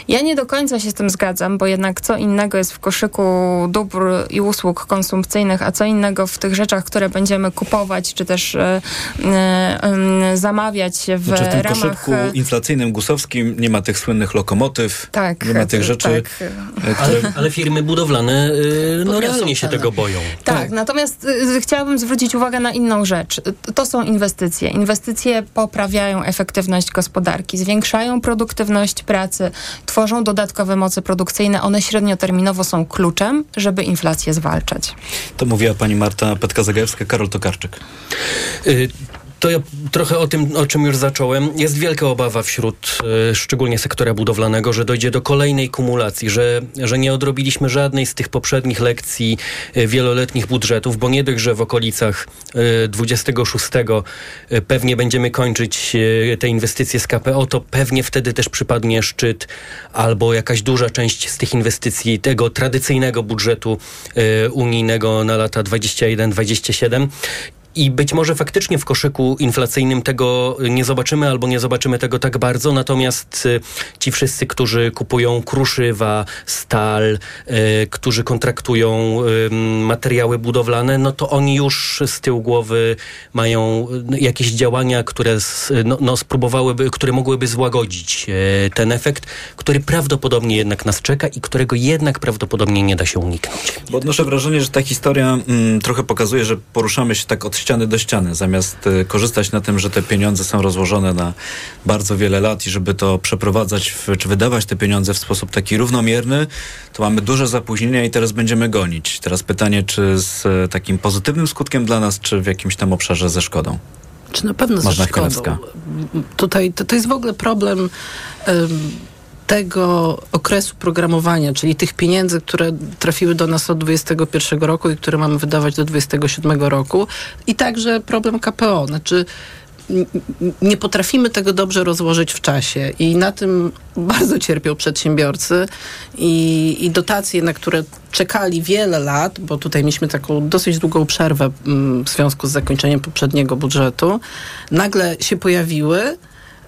Ja nie do końca się z tym zgadzam, bo jednak co innego jest w koszyku dóbr i usług konsumpcyjnych, a co innego w tych rzeczach, które będziemy kupować, czy też e, e, zamawiać w Znaczy w tym ramach... koszyczku inflacyjnym gusowskim nie ma tych słynnych lokomotyw, Tak, nie ma tych rzeczy, tak. e, Ale, które... ale firmy budowlane y, no, realnie się tego boją. Tak, natomiast y, chciałabym zwrócić uwagę na inną rzecz. To są inwestycje. Inwestycje poprawiają efektywność gospodarki, zwiększają produktywność pracy, tworzą dodatkowe moce produkcyjne. One średnioterminowo są kluczem, żeby inflację zwalczać. To mówiła pani Marta Petka-Zagajewska, Karol Tokarczyk. Y, To ja trochę o tym, o czym już zacząłem. Jest wielka obawa wśród e, szczególnie sektora budowlanego, że dojdzie do kolejnej kumulacji, że, że nie odrobiliśmy żadnej z tych poprzednich lekcji e, wieloletnich budżetów, bo nie dość, że w okolicach e, 26 e, pewnie będziemy kończyć te inwestycje z KPO, to pewnie wtedy też przypadnie szczyt albo jakaś duża część z tych inwestycji tego tradycyjnego budżetu unijnego na lata 21-27. I być może faktycznie w koszyku inflacyjnym tego nie zobaczymy, albo nie zobaczymy tego tak bardzo. Natomiast y, ci wszyscy, którzy kupują kruszywa, stal, y, którzy kontraktują materiały budowlane, no to oni już z tyłu głowy mają y, jakieś działania, które no, no, spróbowałyby, które mogłyby złagodzić ten efekt, który prawdopodobnie jednak nas czeka i którego jednak prawdopodobnie nie da się uniknąć. Bo odnoszę wrażenie, że ta historia mm, trochę pokazuje, że poruszamy się tak od ściany do ściany, zamiast y, korzystać na tym, że te pieniądze są rozłożone na bardzo wiele lat i żeby to przeprowadzać, w, czy wydawać te pieniądze w sposób taki równomierny, to mamy duże zapóźnienia i teraz będziemy gonić. Teraz pytanie, czy z y, takim pozytywnym skutkiem dla nas, czy w jakimś tam obszarze ze szkodą? Czy na pewno ze Można szkodą. Tutaj to, to jest w ogóle problem em, tego okresu programowania, czyli tych pieniędzy, które trafiły do nas od 21 roku i które mamy wydawać do 27 roku i także problem KPO. Znaczy nie potrafimy tego dobrze rozłożyć w czasie i na tym bardzo cierpią przedsiębiorcy i, i dotacje, na które czekali wiele lat, bo tutaj mieliśmy taką dosyć długą przerwę mm, w związku z zakończeniem poprzedniego budżetu, nagle się pojawiły.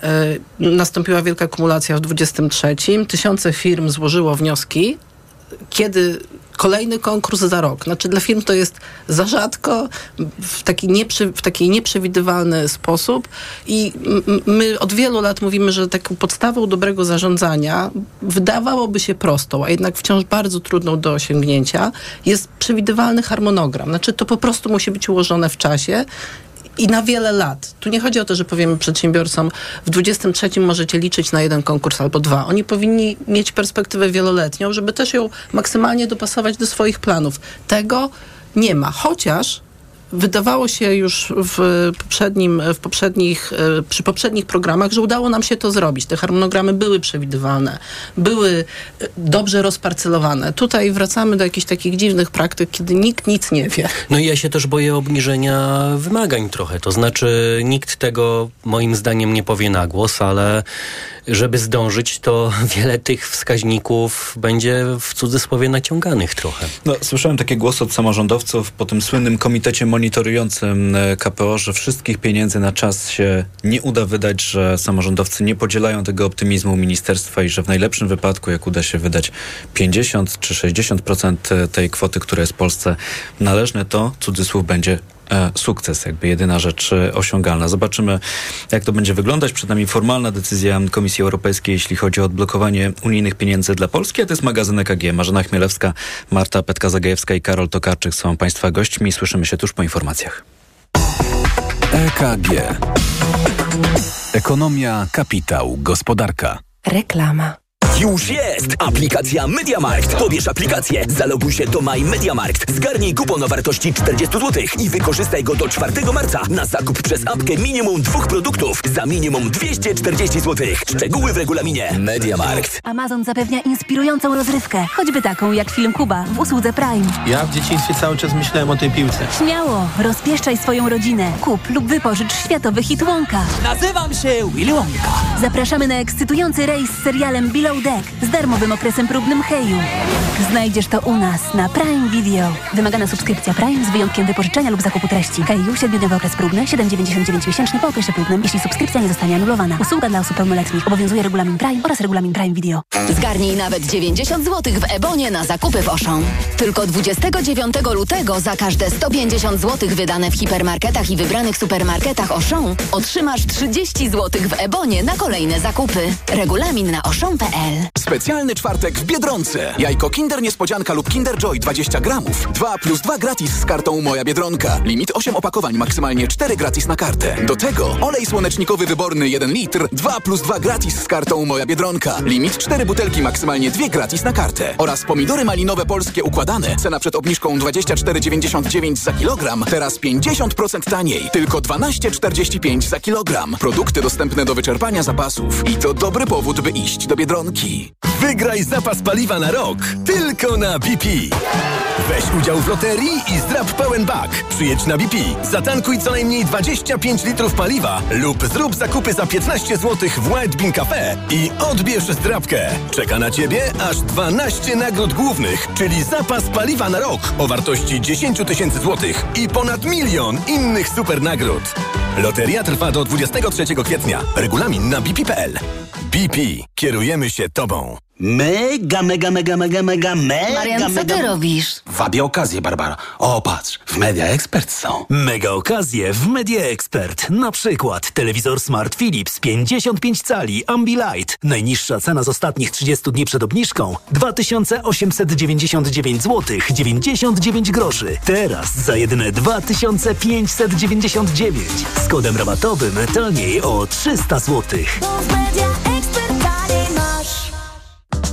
E, Nastąpiła wielka kumulacja w 23. Tysiące firm złożyło wnioski, kiedy kolejny konkurs za rok. Znaczy dla firm to jest za rzadko, w taki, nieprzy, w taki nieprzewidywalny sposób i my od wielu lat mówimy, że taką podstawą dobrego zarządzania wydawałoby się prostą, a jednak wciąż bardzo trudną do osiągnięcia jest przewidywalny harmonogram. Znaczy to po prostu musi być ułożone w czasie i na wiele lat. Tu nie chodzi o to, że powiemy przedsiębiorcom, w 23 możecie liczyć na jeden konkurs albo dwa. Oni powinni mieć perspektywę wieloletnią, żeby też ją maksymalnie dopasować do swoich planów. Tego nie ma. Chociaż wydawało się już w poprzednim, w poprzednich, e, przy poprzednich programach, że udało nam się to zrobić. Te harmonogramy były przewidywalne, były e, dobrze rozparcelowane. Tutaj wracamy do jakichś takich dziwnych praktyk, kiedy nikt nic nie wie. No i ja się też boję obniżenia wymagań trochę. To znaczy, nikt tego moim zdaniem nie powie na głos, ale żeby zdążyć, to wiele tych wskaźników będzie w cudzysłowie naciąganych trochę. No, słyszałem takie głosy od samorządowców po tym słynnym komitecie monitorującym e, KPO, że wszystkich pieniędzy na czas się nie uda wydać, że samorządowcy nie podzielają tego optymizmu ministerstwa i że w najlepszym wypadku, jak uda się wydać 50 czy 60% tej kwoty, która jest Polsce należne, to cudzysłów będzie e, sukces, jakby jedyna rzecz e, osiągalna. Zobaczymy, jak to będzie wyglądać. Przed nami formalna decyzja Komisji Europejskiej, jeśli chodzi o odblokowanie unijnych pieniędzy dla Polski, a to jest magazyn EKG. Marzena Chmielewska, Marta Petka-Zagajewska i Karol Tokarczyk są Państwa gośćmi. Słyszymy się tuż po informacjach. EKG. Ekonomia, kapitał, gospodarka. Reklama. Już jest! Aplikacja MediaMarkt. Pobierz aplikację, zaloguj się do My MediaMarkt, zgarnij kupon o wartości 40 zł i wykorzystaj go do 4 marca na zakup przez apkę minimum dwóch produktów za minimum 240 zł. Szczegóły w regulaminie. MediaMarkt. Amazon zapewnia inspirującą rozrywkę, choćby taką jak film Kuba w usłudze Prime. Ja w dzieciństwie cały czas myślałem o tej piłce. Śmiało, rozpieszczaj swoją rodzinę. Kup lub wypożycz światowy hit Wonka. Nazywam się Willy Wonka. Zapraszamy na ekscytujący rejs z serialem Deck z darmowym okresem próbnym Heju. Znajdziesz to u nas na Prime Video. Wymagana subskrypcja Prime z wyjątkiem wypożyczenia lub zakupu treści. Heju, 7-dniowy okres próbny, 7,99 miesięczny po okresie próbnym, jeśli subskrypcja nie zostanie anulowana. Usługa dla osób pełnoletnich. Obowiązuje regulamin Prime oraz regulamin Prime Video. Zgarnij nawet 90 zł w Ebonie na zakupy w Auchan. Tylko 29 lutego za każde 150 zł wydane w hipermarketach i wybranych supermarketach Auchan otrzymasz 30 zł w Ebonie na kolejne zakupy. Regulamin na auchan.pl Specjalny czwartek w Biedronce. Jajko Kinder Niespodzianka lub Kinder Joy 20 gramów. 2 plus 2 gratis z kartą Moja Biedronka. Limit 8 opakowań, maksymalnie 4 gratis na kartę. Do tego olej słonecznikowy wyborny 1 litr. 2 plus 2 gratis z kartą Moja Biedronka. Limit 4 butelki, maksymalnie 2 gratis na kartę. Oraz pomidory malinowe polskie układane. Cena przed obniżką 24,99 za kilogram. Teraz 50% taniej. Tylko 12,45 za kilogram. Produkty dostępne do wyczerpania zapasów. I to dobry powód, by iść do Biedronki. Wygraj zapas paliwa na rok tylko na BP. Weź udział w loterii i zdrap pełen bak. Przyjedź na BP, zatankuj co najmniej 25 litrów paliwa lub zrób zakupy za 15 zł w White Bean Cafe i odbierz zdrapkę. Czeka na Ciebie aż 12 nagród głównych, czyli zapas paliwa na rok o wartości 10 tysięcy złotych i ponad milion innych super nagród. Loteria trwa do 23 kwietnia. Regulamin na bp.pl. BP. Kierujemy się Tobą. Mega, mega, mega, mega, mega, mega, Marian, co mega... ty robisz? Wabię okazję, Barbara. O, patrz, w Media Expert są. Mega okazje w Media Expert. Na przykład telewizor Smart Philips 55 cali Ambilight. Najniższa cena z ostatnich 30 dni przed obniżką 2899 zł 99 groszy. Teraz za jedyne 2599 z kodem rabatowym taniej o 300 zł.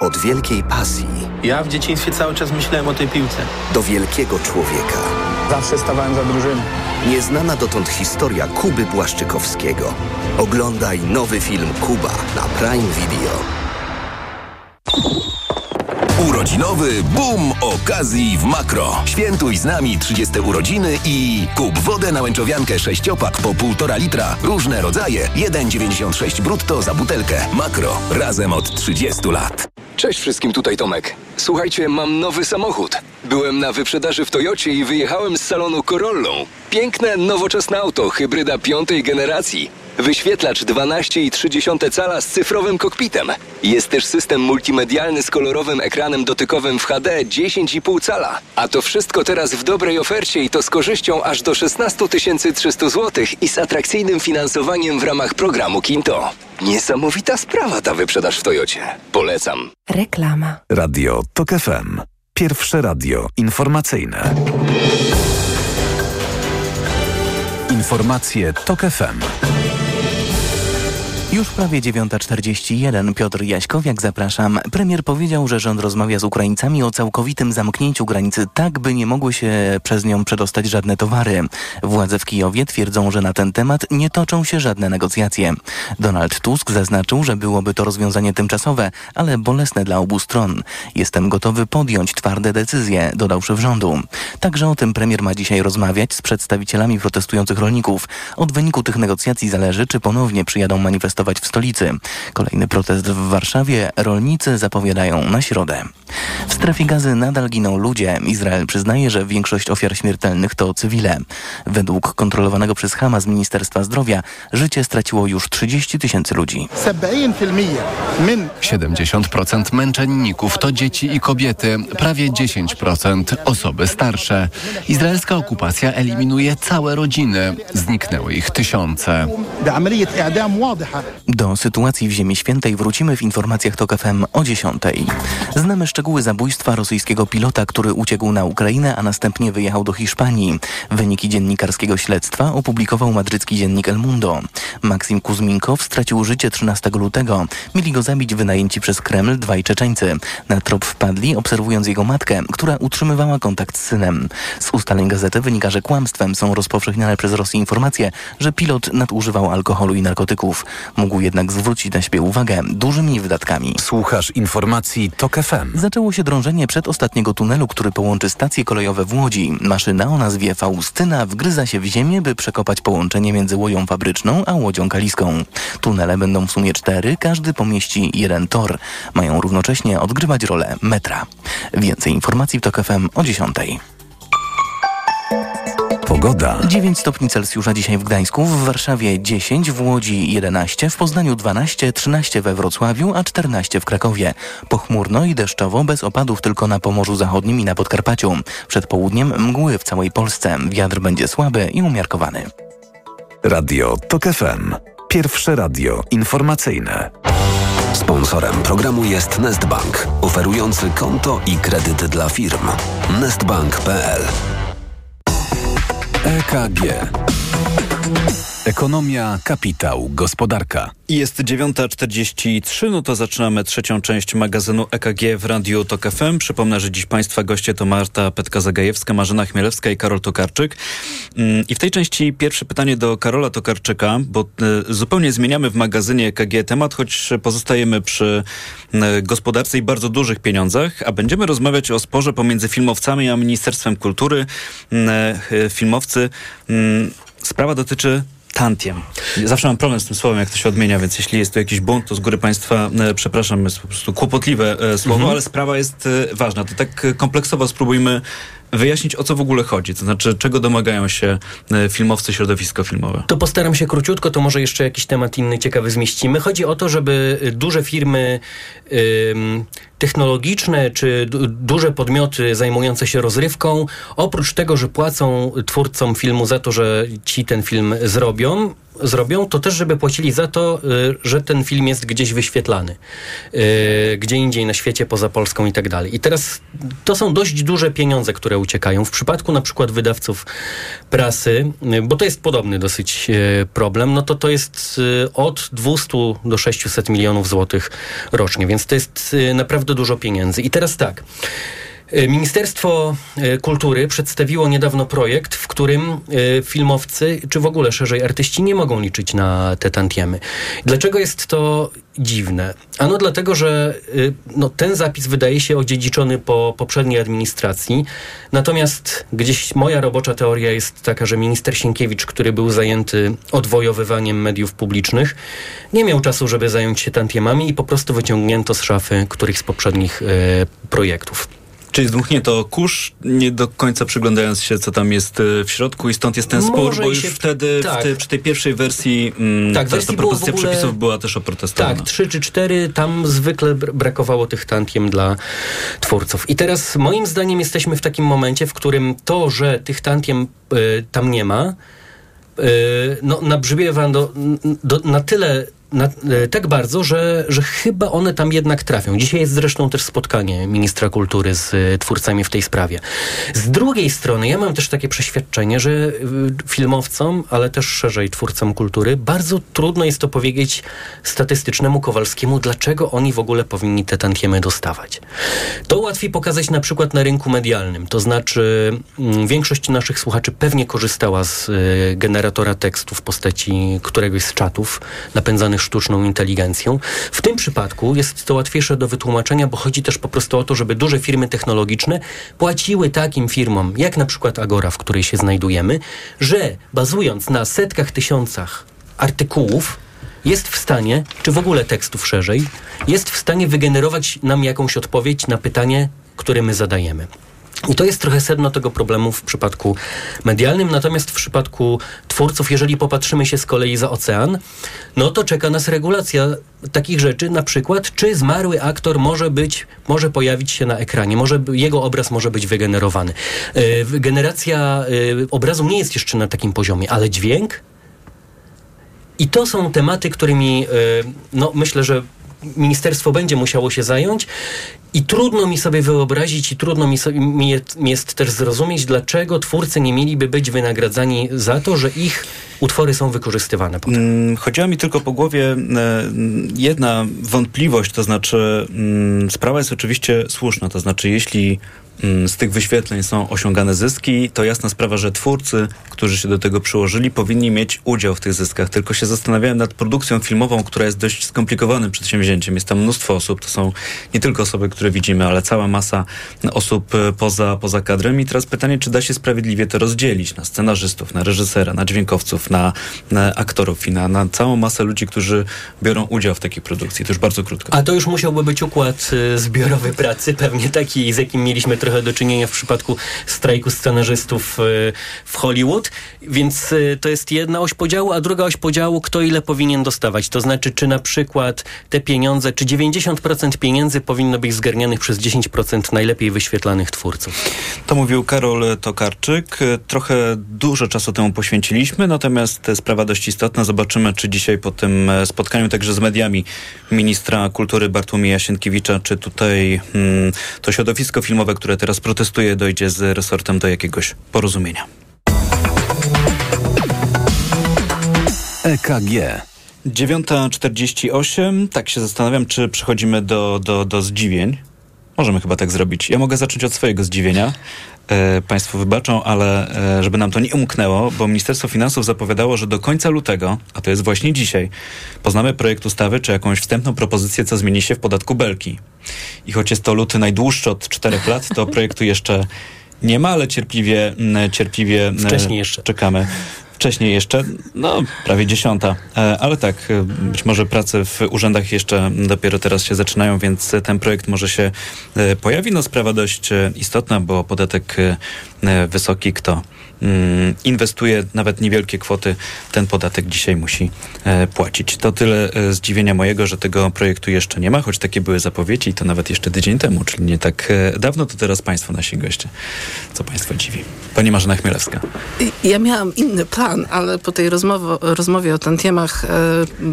Od wielkiej pasji Ja w dzieciństwie cały czas myślałem o tej piłce. do wielkiego człowieka. Zawsze stawałem za drużyną. Nieznana dotąd historia Kuby Błaszczykowskiego. Oglądaj nowy film Kuba na Prime Video. Urodzinowy boom okazji w Makro. Świętuj z nami 30 urodziny i kup wodę na łęczowiankę sześciopak po 1,5 litra. Różne rodzaje. 1,96 brutto za butelkę. Makro. Razem od 30 lat. Cześć wszystkim, tutaj Tomek. Słuchajcie, mam nowy samochód. Byłem na wyprzedaży w Toyocie i wyjechałem z salonu Corollą. Piękne, nowoczesne auto, hybryda piątej generacji. Wyświetlacz 12,3 cala z cyfrowym kokpitem. Jest też system multimedialny z kolorowym ekranem dotykowym w HD 10,5 cala. A to wszystko teraz w dobrej ofercie i to z korzyścią aż do 16 300 zł i z atrakcyjnym finansowaniem w ramach programu Kinto. Niesamowita sprawa ta wyprzedaż w Toyocie. Polecam. Reklama. Radio TOK FM. Pierwsze radio informacyjne. Informacje TOK FM. Już prawie 9.41. Piotr Jaśkowiak, zapraszam. Premier powiedział, że rząd rozmawia z Ukraińcami o całkowitym zamknięciu granicy, tak by nie mogły się przez nią przedostać żadne towary. Władze w Kijowie twierdzą, że na ten temat nie toczą się żadne negocjacje. Donald Tusk zaznaczył, że byłoby to rozwiązanie tymczasowe, ale bolesne dla obu stron. Jestem gotowy podjąć twarde decyzje, dodał szef rządu. Także o tym premier ma dzisiaj rozmawiać z przedstawicielami protestujących rolników. Od wyniku tych negocjacji zależy, czy ponownie przyjadą manifestować w stolicy. Kolejny protest w Warszawie rolnicy zapowiadają na środę. W strefie gazy nadal giną ludzie. Izrael przyznaje, że większość ofiar śmiertelnych to cywile. Według kontrolowanego przez Hamas Ministerstwa Zdrowia życie straciło już 30 tysięcy ludzi. 70% męczenników to dzieci i kobiety, prawie 10% osoby starsze. Izraelska okupacja eliminuje całe rodziny, zniknęły ich tysiące. Do sytuacji w Ziemi Świętej wrócimy w informacjach TOK FM o 10. Znamy szczegóły zabójstwa rosyjskiego pilota, który uciekł na Ukrainę, a następnie wyjechał do Hiszpanii. Wyniki dziennikarskiego śledztwa opublikował madrycki dziennik El Mundo. Maksim Kuzminkow stracił życie 13 lutego. Mieli go zabić wynajęci przez Kreml dwaj Czeczeńcy. Na trop wpadli, obserwując jego matkę, która utrzymywała kontakt z synem. Z ustaleń gazety wynika, że kłamstwem są rozpowszechniane przez Rosję informacje, że pilot nadużywał alkoholu i narkotyków. mógł jednak zwrócić na siebie uwagę dużymi wydatkami. Słuchasz informacji TOK FM. Zaczęło się drążenie przed ostatniego tunelu, który połączy stacje kolejowe w Łodzi. Maszyna o nazwie Faustyna wgryza się w ziemię, by przekopać połączenie między Łoją Fabryczną a Łodzią Kaliską. Tunele będą w sumie cztery, każdy pomieści jeden tor. Mają równocześnie odgrywać rolę metra. Więcej informacji w TOK FM o 10. Pogoda. 9 stopni Celsjusza dzisiaj w Gdańsku, w Warszawie 10, w Łodzi 11, w Poznaniu 12, 13 we Wrocławiu, a 14 w Krakowie. Pochmurno i deszczowo, bez opadów tylko na Pomorzu Zachodnim i na Podkarpaciu. Przed południem mgły w całej Polsce. Wiatr będzie słaby i umiarkowany. Radio TOK FM. Pierwsze radio informacyjne. Sponsorem programu jest Nestbank, oferujący konto i kredyt dla firm. Nestbank.pl EKG. Ekonomia, kapitał, gospodarka. Jest 9.43, no to zaczynamy trzecią część magazynu EKG w Radiu TOK FM. Przypomnę, że dziś Państwa goście to Marta Petka-Zagajewska, Marzena Chmielewska i Karol Tokarczyk. Mm, I w tej części pierwsze pytanie do Karola Tokarczyka, bo y, zupełnie zmieniamy w magazynie EKG temat, choć pozostajemy przy y, gospodarce i bardzo dużych pieniądzach, a będziemy rozmawiać o sporze pomiędzy filmowcami a Ministerstwem Kultury. Y, filmowcy, mm, sprawa dotyczy tantiem. Zawsze mam problem z tym słowem, jak to się odmienia, więc jeśli jest tu jakiś błąd, to z góry Państwa e, przepraszam, jest po prostu kłopotliwe e, słowo, Mhm. ale sprawa jest e, ważna. To tak kompleksowo spróbujmy wyjaśnić, o co w ogóle chodzi. To znaczy, czego domagają się filmowcy, środowisko filmowe. To postaram się króciutko, to może jeszcze jakiś temat inny ciekawy zmieścimy. Chodzi o to, żeby duże firmy ym, technologiczne czy du- duże podmioty zajmujące się rozrywką, oprócz tego, że płacą twórcom filmu za to, że ci ten film zrobią, zrobią, to też, żeby płacili za to, y, że ten film jest gdzieś wyświetlany. Y, gdzie indziej na świecie, poza Polską i tak dalej. I teraz to są dość duże pieniądze, które uciekają. W przypadku na przykład wydawców prasy, y, bo to jest podobny dosyć problem, no to to jest od 200 do 600 milionów złotych rocznie, więc to jest naprawdę dużo pieniędzy. I teraz tak. Y, Ministerstwo y, Kultury przedstawiło niedawno projekt, w którym y, filmowcy, czy w ogóle szerzej artyści, nie mogą liczyć na te tantiemy. Dlaczego jest to dziwne? Ano dlatego, że no, ten zapis wydaje się odziedziczony po poprzedniej administracji, natomiast gdzieś moja robocza teoria jest taka, że minister Sienkiewicz, który był zajęty odwojowywaniem mediów publicznych, nie miał czasu, żeby zająć się tantiemami i po prostu wyciągnięto z szafy którychś z poprzednich y, projektów. Czyli zdmuchnięto kurz, nie do końca przyglądając się, co tam jest e, w środku i stąd jest ten spór, Może bo już się- wtedy w tak. te, przy tej pierwszej wersji mm, Tak, ta, ta wersji propozycja ogóle- przepisów była też oprotestowana. Tak, trzy czy cztery, tam zwykle br- brakowało tych tantiem dla twórców. I teraz moim zdaniem jesteśmy w takim momencie, w którym to, że tych tantiem y, tam nie ma, y, no, nabrzmiewa do, do, na tyle na, e, tak bardzo, że, że chyba one tam jednak trafią. Dzisiaj jest zresztą też spotkanie ministra kultury z e, twórcami w tej sprawie. Z drugiej strony, ja mam też takie przeświadczenie, że y, filmowcom, ale też szerzej twórcom kultury, bardzo trudno jest to powiedzieć statystycznemu Kowalskiemu, dlaczego oni w ogóle powinni te tantiemy dostawać. To łatwiej pokazać na przykład na rynku medialnym. To znaczy, mm, większość naszych słuchaczy pewnie korzystała z generatora tekstu w postaci któregoś z czatów napędzanych sztuczną inteligencją. W tym przypadku jest to łatwiejsze do wytłumaczenia, bo chodzi też po prostu o to, żeby duże firmy technologiczne płaciły takim firmom, jak na przykład Agora, w której się znajdujemy, że bazując na setkach, tysiącach artykułów, jest w stanie, czy w ogóle tekstów szerzej, jest w stanie wygenerować nam jakąś odpowiedź na pytanie, które my zadajemy. I to jest trochę sedno tego problemu w przypadku medialnym, natomiast w przypadku twórców, jeżeli popatrzymy się z kolei za ocean, no to czeka nas regulacja takich rzeczy, na przykład, czy zmarły aktor może być, może pojawić się na ekranie, może, jego obraz może być wygenerowany. Yy, generacja yy, obrazu nie jest jeszcze na takim poziomie, ale dźwięk? I to są tematy, którymi y, no, myślę, że ministerstwo będzie musiało się zająć. I trudno mi sobie wyobrazić, i trudno mi, sobie, mi, jest, też zrozumieć, dlaczego twórcy nie mieliby być wynagradzani za to, że ich utwory są wykorzystywane. Potem. Mm, Chodziła mi tylko po głowie e, jedna wątpliwość, to znaczy mm, sprawa jest oczywiście słuszna, to znaczy jeśli z tych wyświetleń są osiągane zyski, to jasna sprawa, że twórcy, którzy się do tego przyłożyli, powinni mieć udział w tych zyskach. Tylko się zastanawiałem nad produkcją filmową, która jest dość skomplikowanym przedsięwzięciem. Jest tam mnóstwo osób, to są nie tylko osoby, które widzimy, ale cała masa osób e, poza, poza kadrem. I teraz pytanie, czy da się sprawiedliwie to rozdzielić na scenarzystów, na reżysera, na dźwiękowców, na, na aktorów i na, na całą masę ludzi, którzy biorą udział w takiej produkcji. To już bardzo krótko. A to już musiałby być układ y, zbiorowy pracy, pewnie taki, z jakim mieliśmy trochę do czynienia w przypadku strajku scenarzystów y, w Hollywood. Więc y, to jest jedna oś podziału, a druga oś podziału, kto ile powinien dostawać. To znaczy, czy na przykład te pieniądze, czy 90% pieniędzy powinno być zgarnianych przez 10% najlepiej wyświetlanych twórców. To mówił Karol Tokarczyk. Trochę dużo czasu temu poświęciliśmy, natomiast sprawa dość istotna. Zobaczymy, czy dzisiaj po tym spotkaniu także z mediami ministra kultury Bartłomieja Sienkiewicza, czy tutaj hmm, to środowisko filmowe, które teraz protestuje, dojdzie z resortem do jakiegoś porozumienia. EKG. 9.48. Tak się zastanawiam, czy przechodzimy do, do, do zdziwień. Możemy chyba tak zrobić. Ja mogę zacząć od swojego zdziwienia. E, państwo wybaczą, ale e, żeby nam to nie umknęło, bo Ministerstwo Finansów zapowiadało, że do końca lutego, a to jest właśnie dzisiaj, poznamy projekt ustawy czy jakąś wstępną propozycję, co zmieni się w podatku Belki. I choć jest to luty najdłuższy od czterech lat, to projektu jeszcze nie ma, ale cierpliwie, cierpliwie Wcześniej jeszcze. czekamy wcześniej jeszcze, no prawie dziesiąta, e, ale tak, e, być może prace w urzędach jeszcze dopiero teraz się zaczynają, więc ten projekt może się e, pojawi. No sprawa dość istotna, bo podatek wysoki, kto inwestuje nawet niewielkie kwoty, ten podatek dzisiaj musi e, płacić. To tyle e, zdziwienia mojego, że tego projektu jeszcze nie ma, choć takie były zapowiedzi i to nawet jeszcze tydzień temu, czyli nie tak e, dawno, to teraz Państwo nasi goście. Co Państwa dziwi? Pani Marzena Chmielewska. Ja miałam inny plan, ale po tej rozmowie, rozmowie o tentiemach e,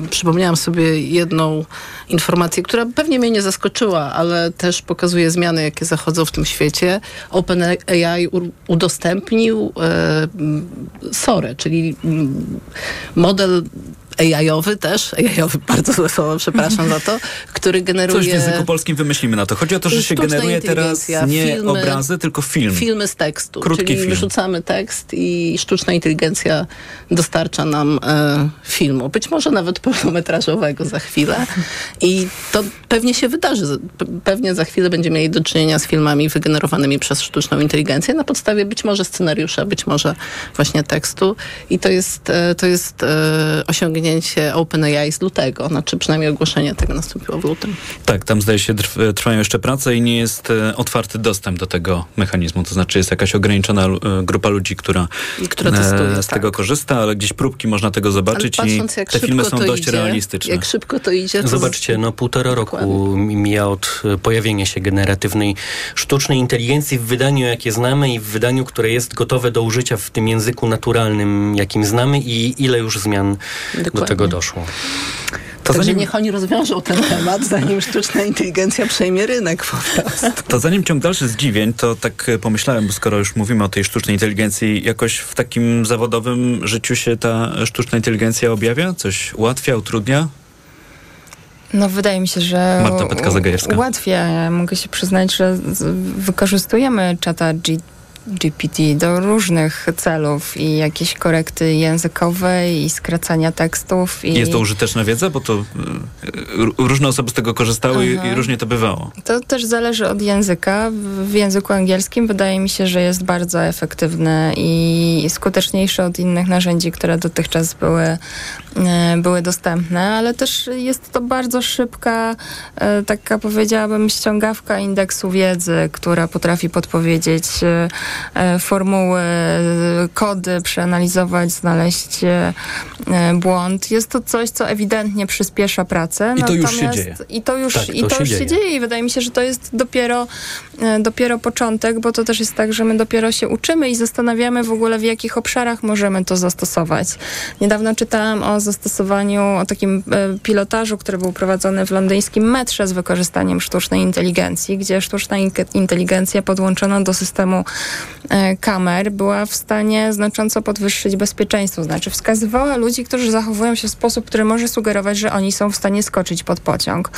przypomniałam sobie jedną informację, która pewnie mnie nie zaskoczyła, ale też pokazuje zmiany, jakie zachodzą w tym świecie. OpenAI udostępnił e, SORE, czyli model AI-owy też, AI-owy, bardzo złe słowo, przepraszam za to, który generuje... Coś w języku polskim wymyślimy na to. Chodzi o to, że się generuje teraz nie filmy, obrazy, tylko film. Filmy z tekstu, Krótki czyli film. wyrzucamy tekst i sztuczna inteligencja dostarcza nam e, filmu. Być może nawet pełnometrażowego za chwilę. I to pewnie się wydarzy. Pewnie za chwilę będziemy mieli do czynienia z filmami wygenerowanymi przez sztuczną inteligencję na podstawie być może scenariusza, być może właśnie tekstu. I to jest, e, to jest e, osiągnięcie OpenAI z lutego, znaczy przynajmniej ogłoszenie tego nastąpiło w lutym. Tak, tam zdaje się trw- trwają jeszcze prace i nie jest e, otwarty dostęp do tego mechanizmu, to znaczy jest jakaś ograniczona e, grupa ludzi, która, która testuje, e, z tego korzysta, ale gdzieś próbki można tego zobaczyć ale i patrząc, jak te filmy są dość idzie, realistyczne. Jak szybko to idzie. To Zobaczcie, no półtora roku mija od pojawienia się generatywnej sztucznej inteligencji w wydaniu, jakie znamy i w wydaniu, które jest gotowe do użycia w tym języku naturalnym, jakim znamy i ile już zmian do tego doszło. To Także zanim... niech oni rozwiążą ten temat, zanim sztuczna inteligencja przejmie rynek po prostu. To zanim ciąg dalszy zdziwień, to tak pomyślałem, bo skoro już mówimy o tej sztucznej inteligencji, jakoś w takim zawodowym życiu się ta sztuczna inteligencja objawia? Coś ułatwia, utrudnia? No wydaje mi się, że Marta Petka-Zagajewska. ułatwia. Ja mogę się przyznać, że wykorzystujemy czata G GPT do różnych celów i jakieś korekty językowe i skracania tekstów. I... Jest to użyteczna wiedza, bo to y, różne osoby z tego korzystały i, i różnie to bywało. To też zależy od języka. W języku angielskim wydaje mi się, że jest bardzo efektywny i skuteczniejszy od innych narzędzi, które dotychczas były, y, były dostępne, ale też jest to bardzo szybka, y, taka powiedziałabym ściągawka indeksu wiedzy, która potrafi podpowiedzieć E, formuły, kody przeanalizować, znaleźć e, błąd. Jest to coś, co ewidentnie przyspiesza pracę. I to już się dzieje. I to już, tak, to i to się, już dzieje. się dzieje i wydaje mi się, że to jest dopiero, e, dopiero początek, bo to też jest tak, że my dopiero się uczymy i zastanawiamy w ogóle, w jakich obszarach możemy to zastosować. Niedawno czytałam o zastosowaniu, o takim pilotażu, który był prowadzony w londyńskim metrze z wykorzystaniem sztucznej inteligencji, gdzie sztuczna inteligencja podłączona do systemu kamer była w stanie znacząco podwyższyć bezpieczeństwo. Znaczy wskazywała ludzi, którzy zachowują się w sposób, który może sugerować, że oni są w stanie skoczyć pod pociąg.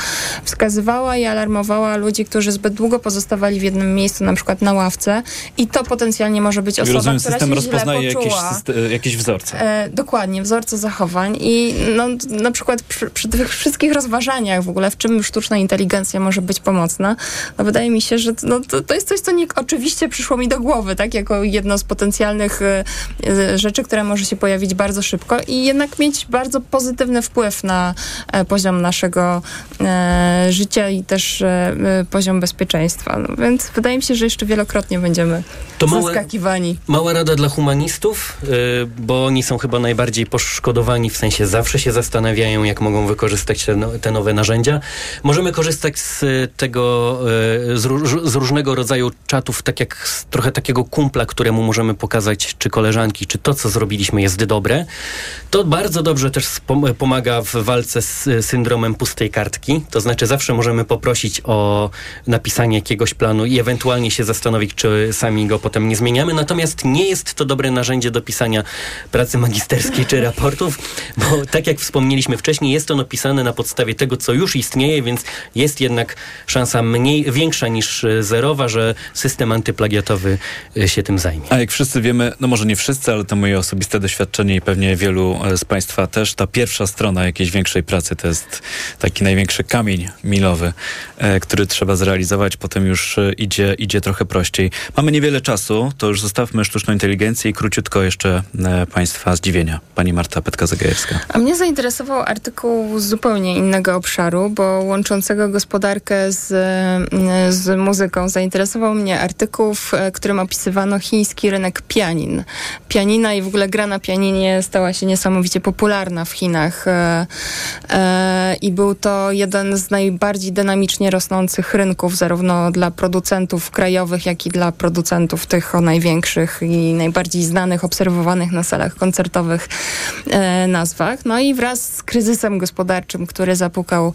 Wskazywała i alarmowała ludzi, którzy zbyt długo pozostawali w jednym miejscu, na przykład na ławce i to potencjalnie może być osoba, Rozumiem, która system się rozpoznaje źle jakieś, poczuła. syste- jakieś wzorce. E, dokładnie, wzorce zachowań i no, na przykład przy, przy tych wszystkich rozważaniach w ogóle, w czym sztuczna inteligencja może być pomocna, no wydaje mi się, że no, to, to jest coś, co nie, oczywiście przyszło mi do głowy, tak, jako jedno z potencjalnych e, e, rzeczy, które może się pojawić bardzo szybko i jednak mieć bardzo pozytywny wpływ na e, poziom naszego e, życia i też e, e, poziom bezpieczeństwa. No, więc wydaje mi się, że jeszcze wielokrotnie będziemy To małe- zaskakiwani. Mała rada dla humanistów, yy, bo oni są chyba najbardziej poszkodowani, w sensie zawsze się zastanawiają, jak mogą wykorzystać te, no, te nowe narzędzia. Możemy korzystać z y, tego, yy, z, róż, z różnego rodzaju czatów, tak jak z trochę takiego kumpla, któremu możemy pokazać, czy koleżanki, czy to, co zrobiliśmy, jest dobre. To bardzo dobrze też pomaga w walce z y, syndromem pustej kartki. To znaczy zawsze możemy poprosić o napisanie jakiegoś planu i ewentualnie się zastanowić, czy sami go potem nie zmieniamy. Natomiast nie jest to dobre narzędzie do pisania pracy magisterskiej czy raportów, bo tak jak wspomnieliśmy wcześniej, jest ono pisane na podstawie tego, co już istnieje, więc jest jednak szansa mniej, większa niż zerowa, że system antyplagiatowy y, się tym zajmie. A jak wszyscy wiemy, no może nie wszyscy, ale to moje osobiste doświadczenie i pewnie wielu e, z Państwa też, ta pierwsza strona jakiejś większej pracy to jest taki największy kamień milowy, e, który trzeba zrealizować, potem już e, idzie, idzie trochę prościej. Mamy niewiele czasu, to już zostawmy sztuczną inteligencję i króciutko jeszcze e, Państwa zdziwienia. Pani Marta Petka-Zagajewska. A mnie zainteresował artykuł z zupełnie innego obszaru, bo łączącego gospodarkę z, mm, z muzyką. Zainteresował mnie artykuł, w e, którym opisywano chiński rynek pianin. Pianina i w ogóle gra na pianinie stała się niesamowicie popularna w Chinach e, i był to jeden z najbardziej dynamicznie rosnących rynków, zarówno dla producentów krajowych, jak i dla producentów tych o największych i najbardziej znanych, obserwowanych na salach koncertowych e, nazwach. No i wraz z kryzysem gospodarczym, który zapukał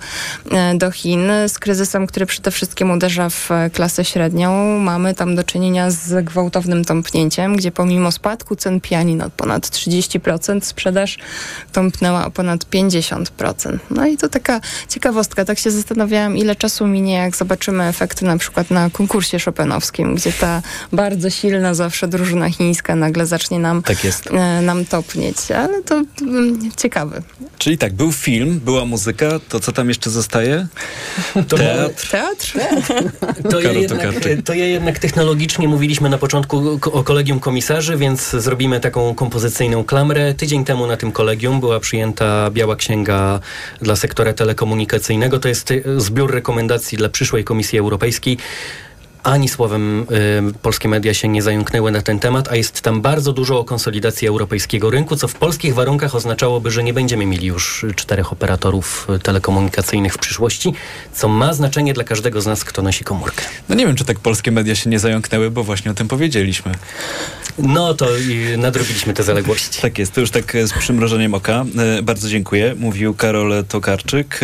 e, do Chin, z kryzysem, który przede wszystkim uderza w e, klasę średnią, mamy tam do czynienia z gwałtownym tąpnięciem, gdzie pomimo spadku cen pianin o ponad 30%, sprzedaż tąpnęła o ponad 50%. No i to taka ciekawostka. Tak się zastanawiałam, ile czasu minie, jak zobaczymy efekty na przykład na konkursie chopinowskim, gdzie ta bardzo silna zawsze drużyna chińska nagle zacznie nam, Tak jest. e, nam topnieć. Ale to mm, ciekawe. Czyli tak, był film, była muzyka, to co tam jeszcze zostaje? Teatr. Teatr? To ja, jednak, to ja jednak technologicznie mówiliśmy na początku o kolegium komisarzy, więc zrobimy taką kompozycyjną klamrę. Tydzień temu na tym kolegium była przyjęta Biała Księga dla sektora telekomunikacyjnego. To jest y, zbiór rekomendacji dla przyszłej Komisji Europejskiej. Ani słowem y, polskie media się nie zająknęły na ten temat, a jest tam bardzo dużo o konsolidacji europejskiego rynku, co w polskich warunkach oznaczałoby, że nie będziemy mieli już czterech operatorów y, telekomunikacyjnych w przyszłości, co ma znaczenie dla każdego z nas, kto nosi komórkę. No nie wiem, czy tak polskie media się nie zająknęły, bo właśnie o tym powiedzieliśmy. No to y, nadrobiliśmy te zaległości. Tak jest, to już tak z przymrożeniem oka. E, Bardzo dziękuję, mówił Karol Tokarczyk.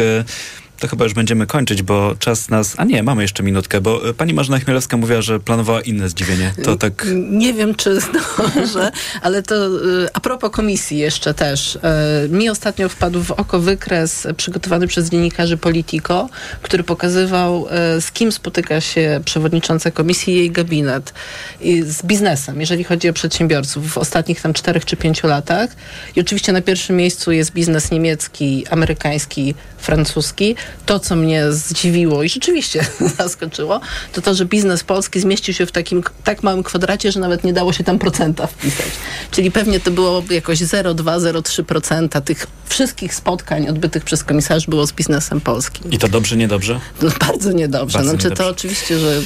E, To chyba już będziemy kończyć, bo czas nas... A nie, mamy jeszcze minutkę, bo e, pani Marzena Chmielewska mówiła, że planowała inne zdziwienie. To tak... Nie wiem, czy zdążę, ale to y, a propos komisji jeszcze też. Y, Mi ostatnio wpadł w oko wykres przygotowany przez dziennikarzy Politico, który pokazywał, z kim spotyka się przewodnicząca komisji i jej gabinet. I z biznesem, jeżeli chodzi o przedsiębiorców w ostatnich tam czterech czy pięciu latach. I oczywiście na pierwszym miejscu jest biznes niemiecki, amerykański, francuski. To, co mnie zdziwiło i rzeczywiście zaskoczyło, to to, że biznes polski zmieścił się w takim tak małym kwadracie, że nawet nie dało się tam procenta wpisać. Czyli pewnie to było jakoś 0,2-0,3% tych wszystkich spotkań odbytych przez komisarzy było z biznesem polskim. I to dobrze, niedobrze? No, bardzo niedobrze. Bardzo znaczy niedobrze. to oczywiście, że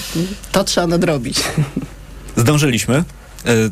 to trzeba nadrobić. Zdążyliśmy. E,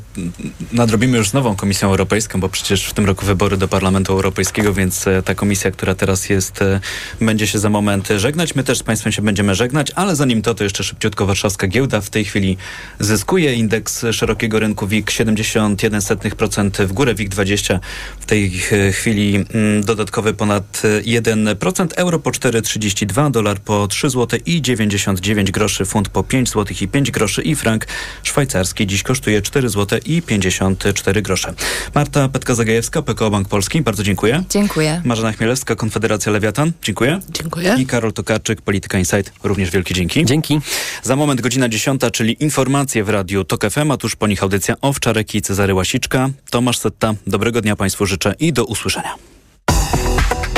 Nadrobimy już nową Komisją Europejską, bo przecież w tym roku wybory do Parlamentu Europejskiego, więc e, ta komisja, która teraz jest, e, będzie się za moment żegnać. My też z Państwem się będziemy żegnać, ale zanim to, to jeszcze szybciutko warszawska giełda w tej chwili zyskuje. Indeks szerokiego rynku WIG 71% w górę, WIG 20 w tej chwili mm, dodatkowy ponad e, 1%, euro po 4,32, dolar po 3 zł i 99 groszy, funt po 5 zł i 5 groszy i frank szwajcarski dziś kosztuje 4 4 zł i 54 grosze. Marta Petka-Zagajewska, PKO Bank Polski, bardzo dziękuję. Dziękuję. Marzena Chmielewska, Konfederacja Lewiatan, dziękuję. Dziękuję. I Karol Tokarczyk, Polityka Insight, również wielkie dzięki. Dzięki. Za moment godzina 10, czyli informacje w Radiu TOK FM, a tuż po nich audycja Owczarek i Cezary Łasiczka. Tomasz Setta, dobrego dnia Państwu życzę i do usłyszenia.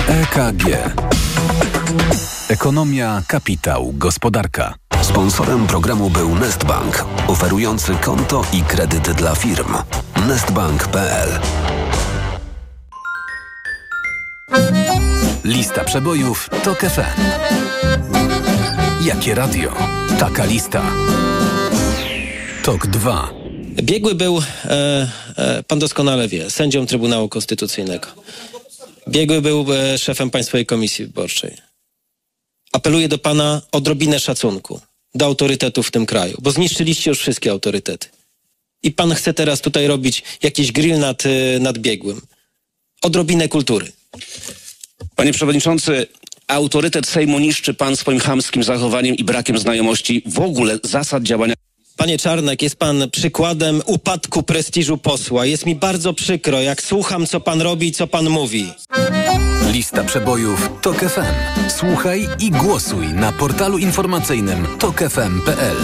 EKG. Ekonomia, kapitał, gospodarka. Sponsorem programu był Nestbank, oferujący konto i kredyt dla firm. Nestbank.pl Lista przebojów TOK FM. Jakie radio? Taka lista. TOK 2. Biegły był, e, e, pan doskonale wie, sędzią Trybunału Konstytucyjnego. Biegły był e, szefem Państwowej Komisji Wyborczej. Apeluję do pana o odrobinę szacunku do autorytetów w tym kraju, bo zniszczyliście już wszystkie autorytety. I pan chce teraz tutaj robić jakiś grill nad, e, nad biegłym. Odrobinę kultury. Panie przewodniczący, autorytet Sejmu niszczy pan swoim chamskim zachowaniem i brakiem znajomości w ogóle zasad działania. Panie Czarnek, jest pan przykładem upadku prestiżu posła. Jest mi bardzo przykro, jak słucham, co pan robi i co pan mówi. Lista przebojów TOK FM. Słuchaj i głosuj na portalu informacyjnym tokefm.pl.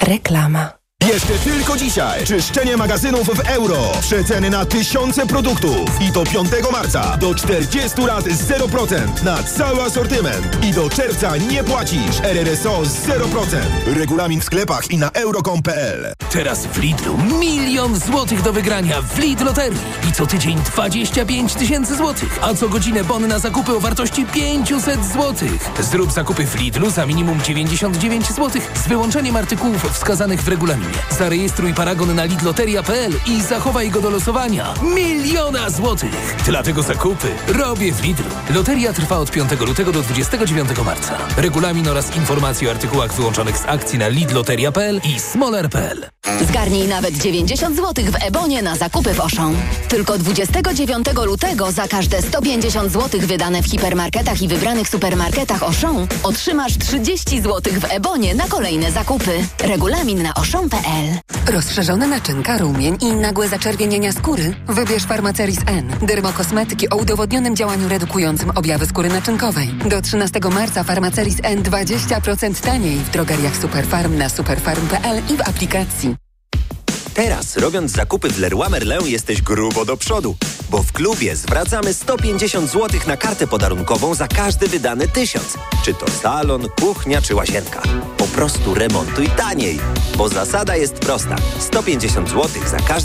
Reklama. Jeszcze tylko dzisiaj czyszczenie magazynów w euro. Przeceny na tysiące produktów. I do 5 marca do 40 lat 0% na cały asortyment. I do czerwca nie płacisz. RRSO 0%. Regulamin w sklepach i na euro.com.pl Teraz w Lidlu milion złotych do wygrania w Lidl Loterii. I co tydzień 25 tysięcy złotych. A co godzinę bon na zakupy o wartości 500 złotych. Zrób zakupy w Lidlu za minimum 99 złotych z wyłączeniem artykułów wskazanych w regulaminie. Zarejestruj paragon na lidloteria.pl i zachowaj go do losowania. Miliona złotych! Dlatego zakupy robię w Lidlu. Loteria trwa od 5 lutego do 29 marca. Regulamin oraz informacje o artykułach wyłączonych z akcji na lidloteria.pl i smoler.pl. Zgarnij nawet 90 zł w Ebonie na zakupy w Auchan. Tylko 29 lutego za każde 150 zł wydane w hipermarketach i wybranych supermarketach Auchan otrzymasz 30 zł w Ebonie na kolejne zakupy. Regulamin na auchan.pl Rozszerzone naczynka, rumień i nagłe zaczerwienienia skóry? Wybierz Farmaceris N. Dermokosmetyki o udowodnionym działaniu redukującym objawy skóry naczynkowej. Do 13 marca Farmaceris N 20% taniej w drogeriach Superfarm na superfarm.pl i w aplikacji. Teraz, robiąc zakupy w Leroy Merlin, jesteś grubo do przodu, bo w klubie zwracamy 150 zł na kartę podarunkową za każdy wydany tysiąc. Czy to salon, kuchnia czy łazienka. Po prostu remontuj taniej, bo zasada jest prosta. 150 zł za każdy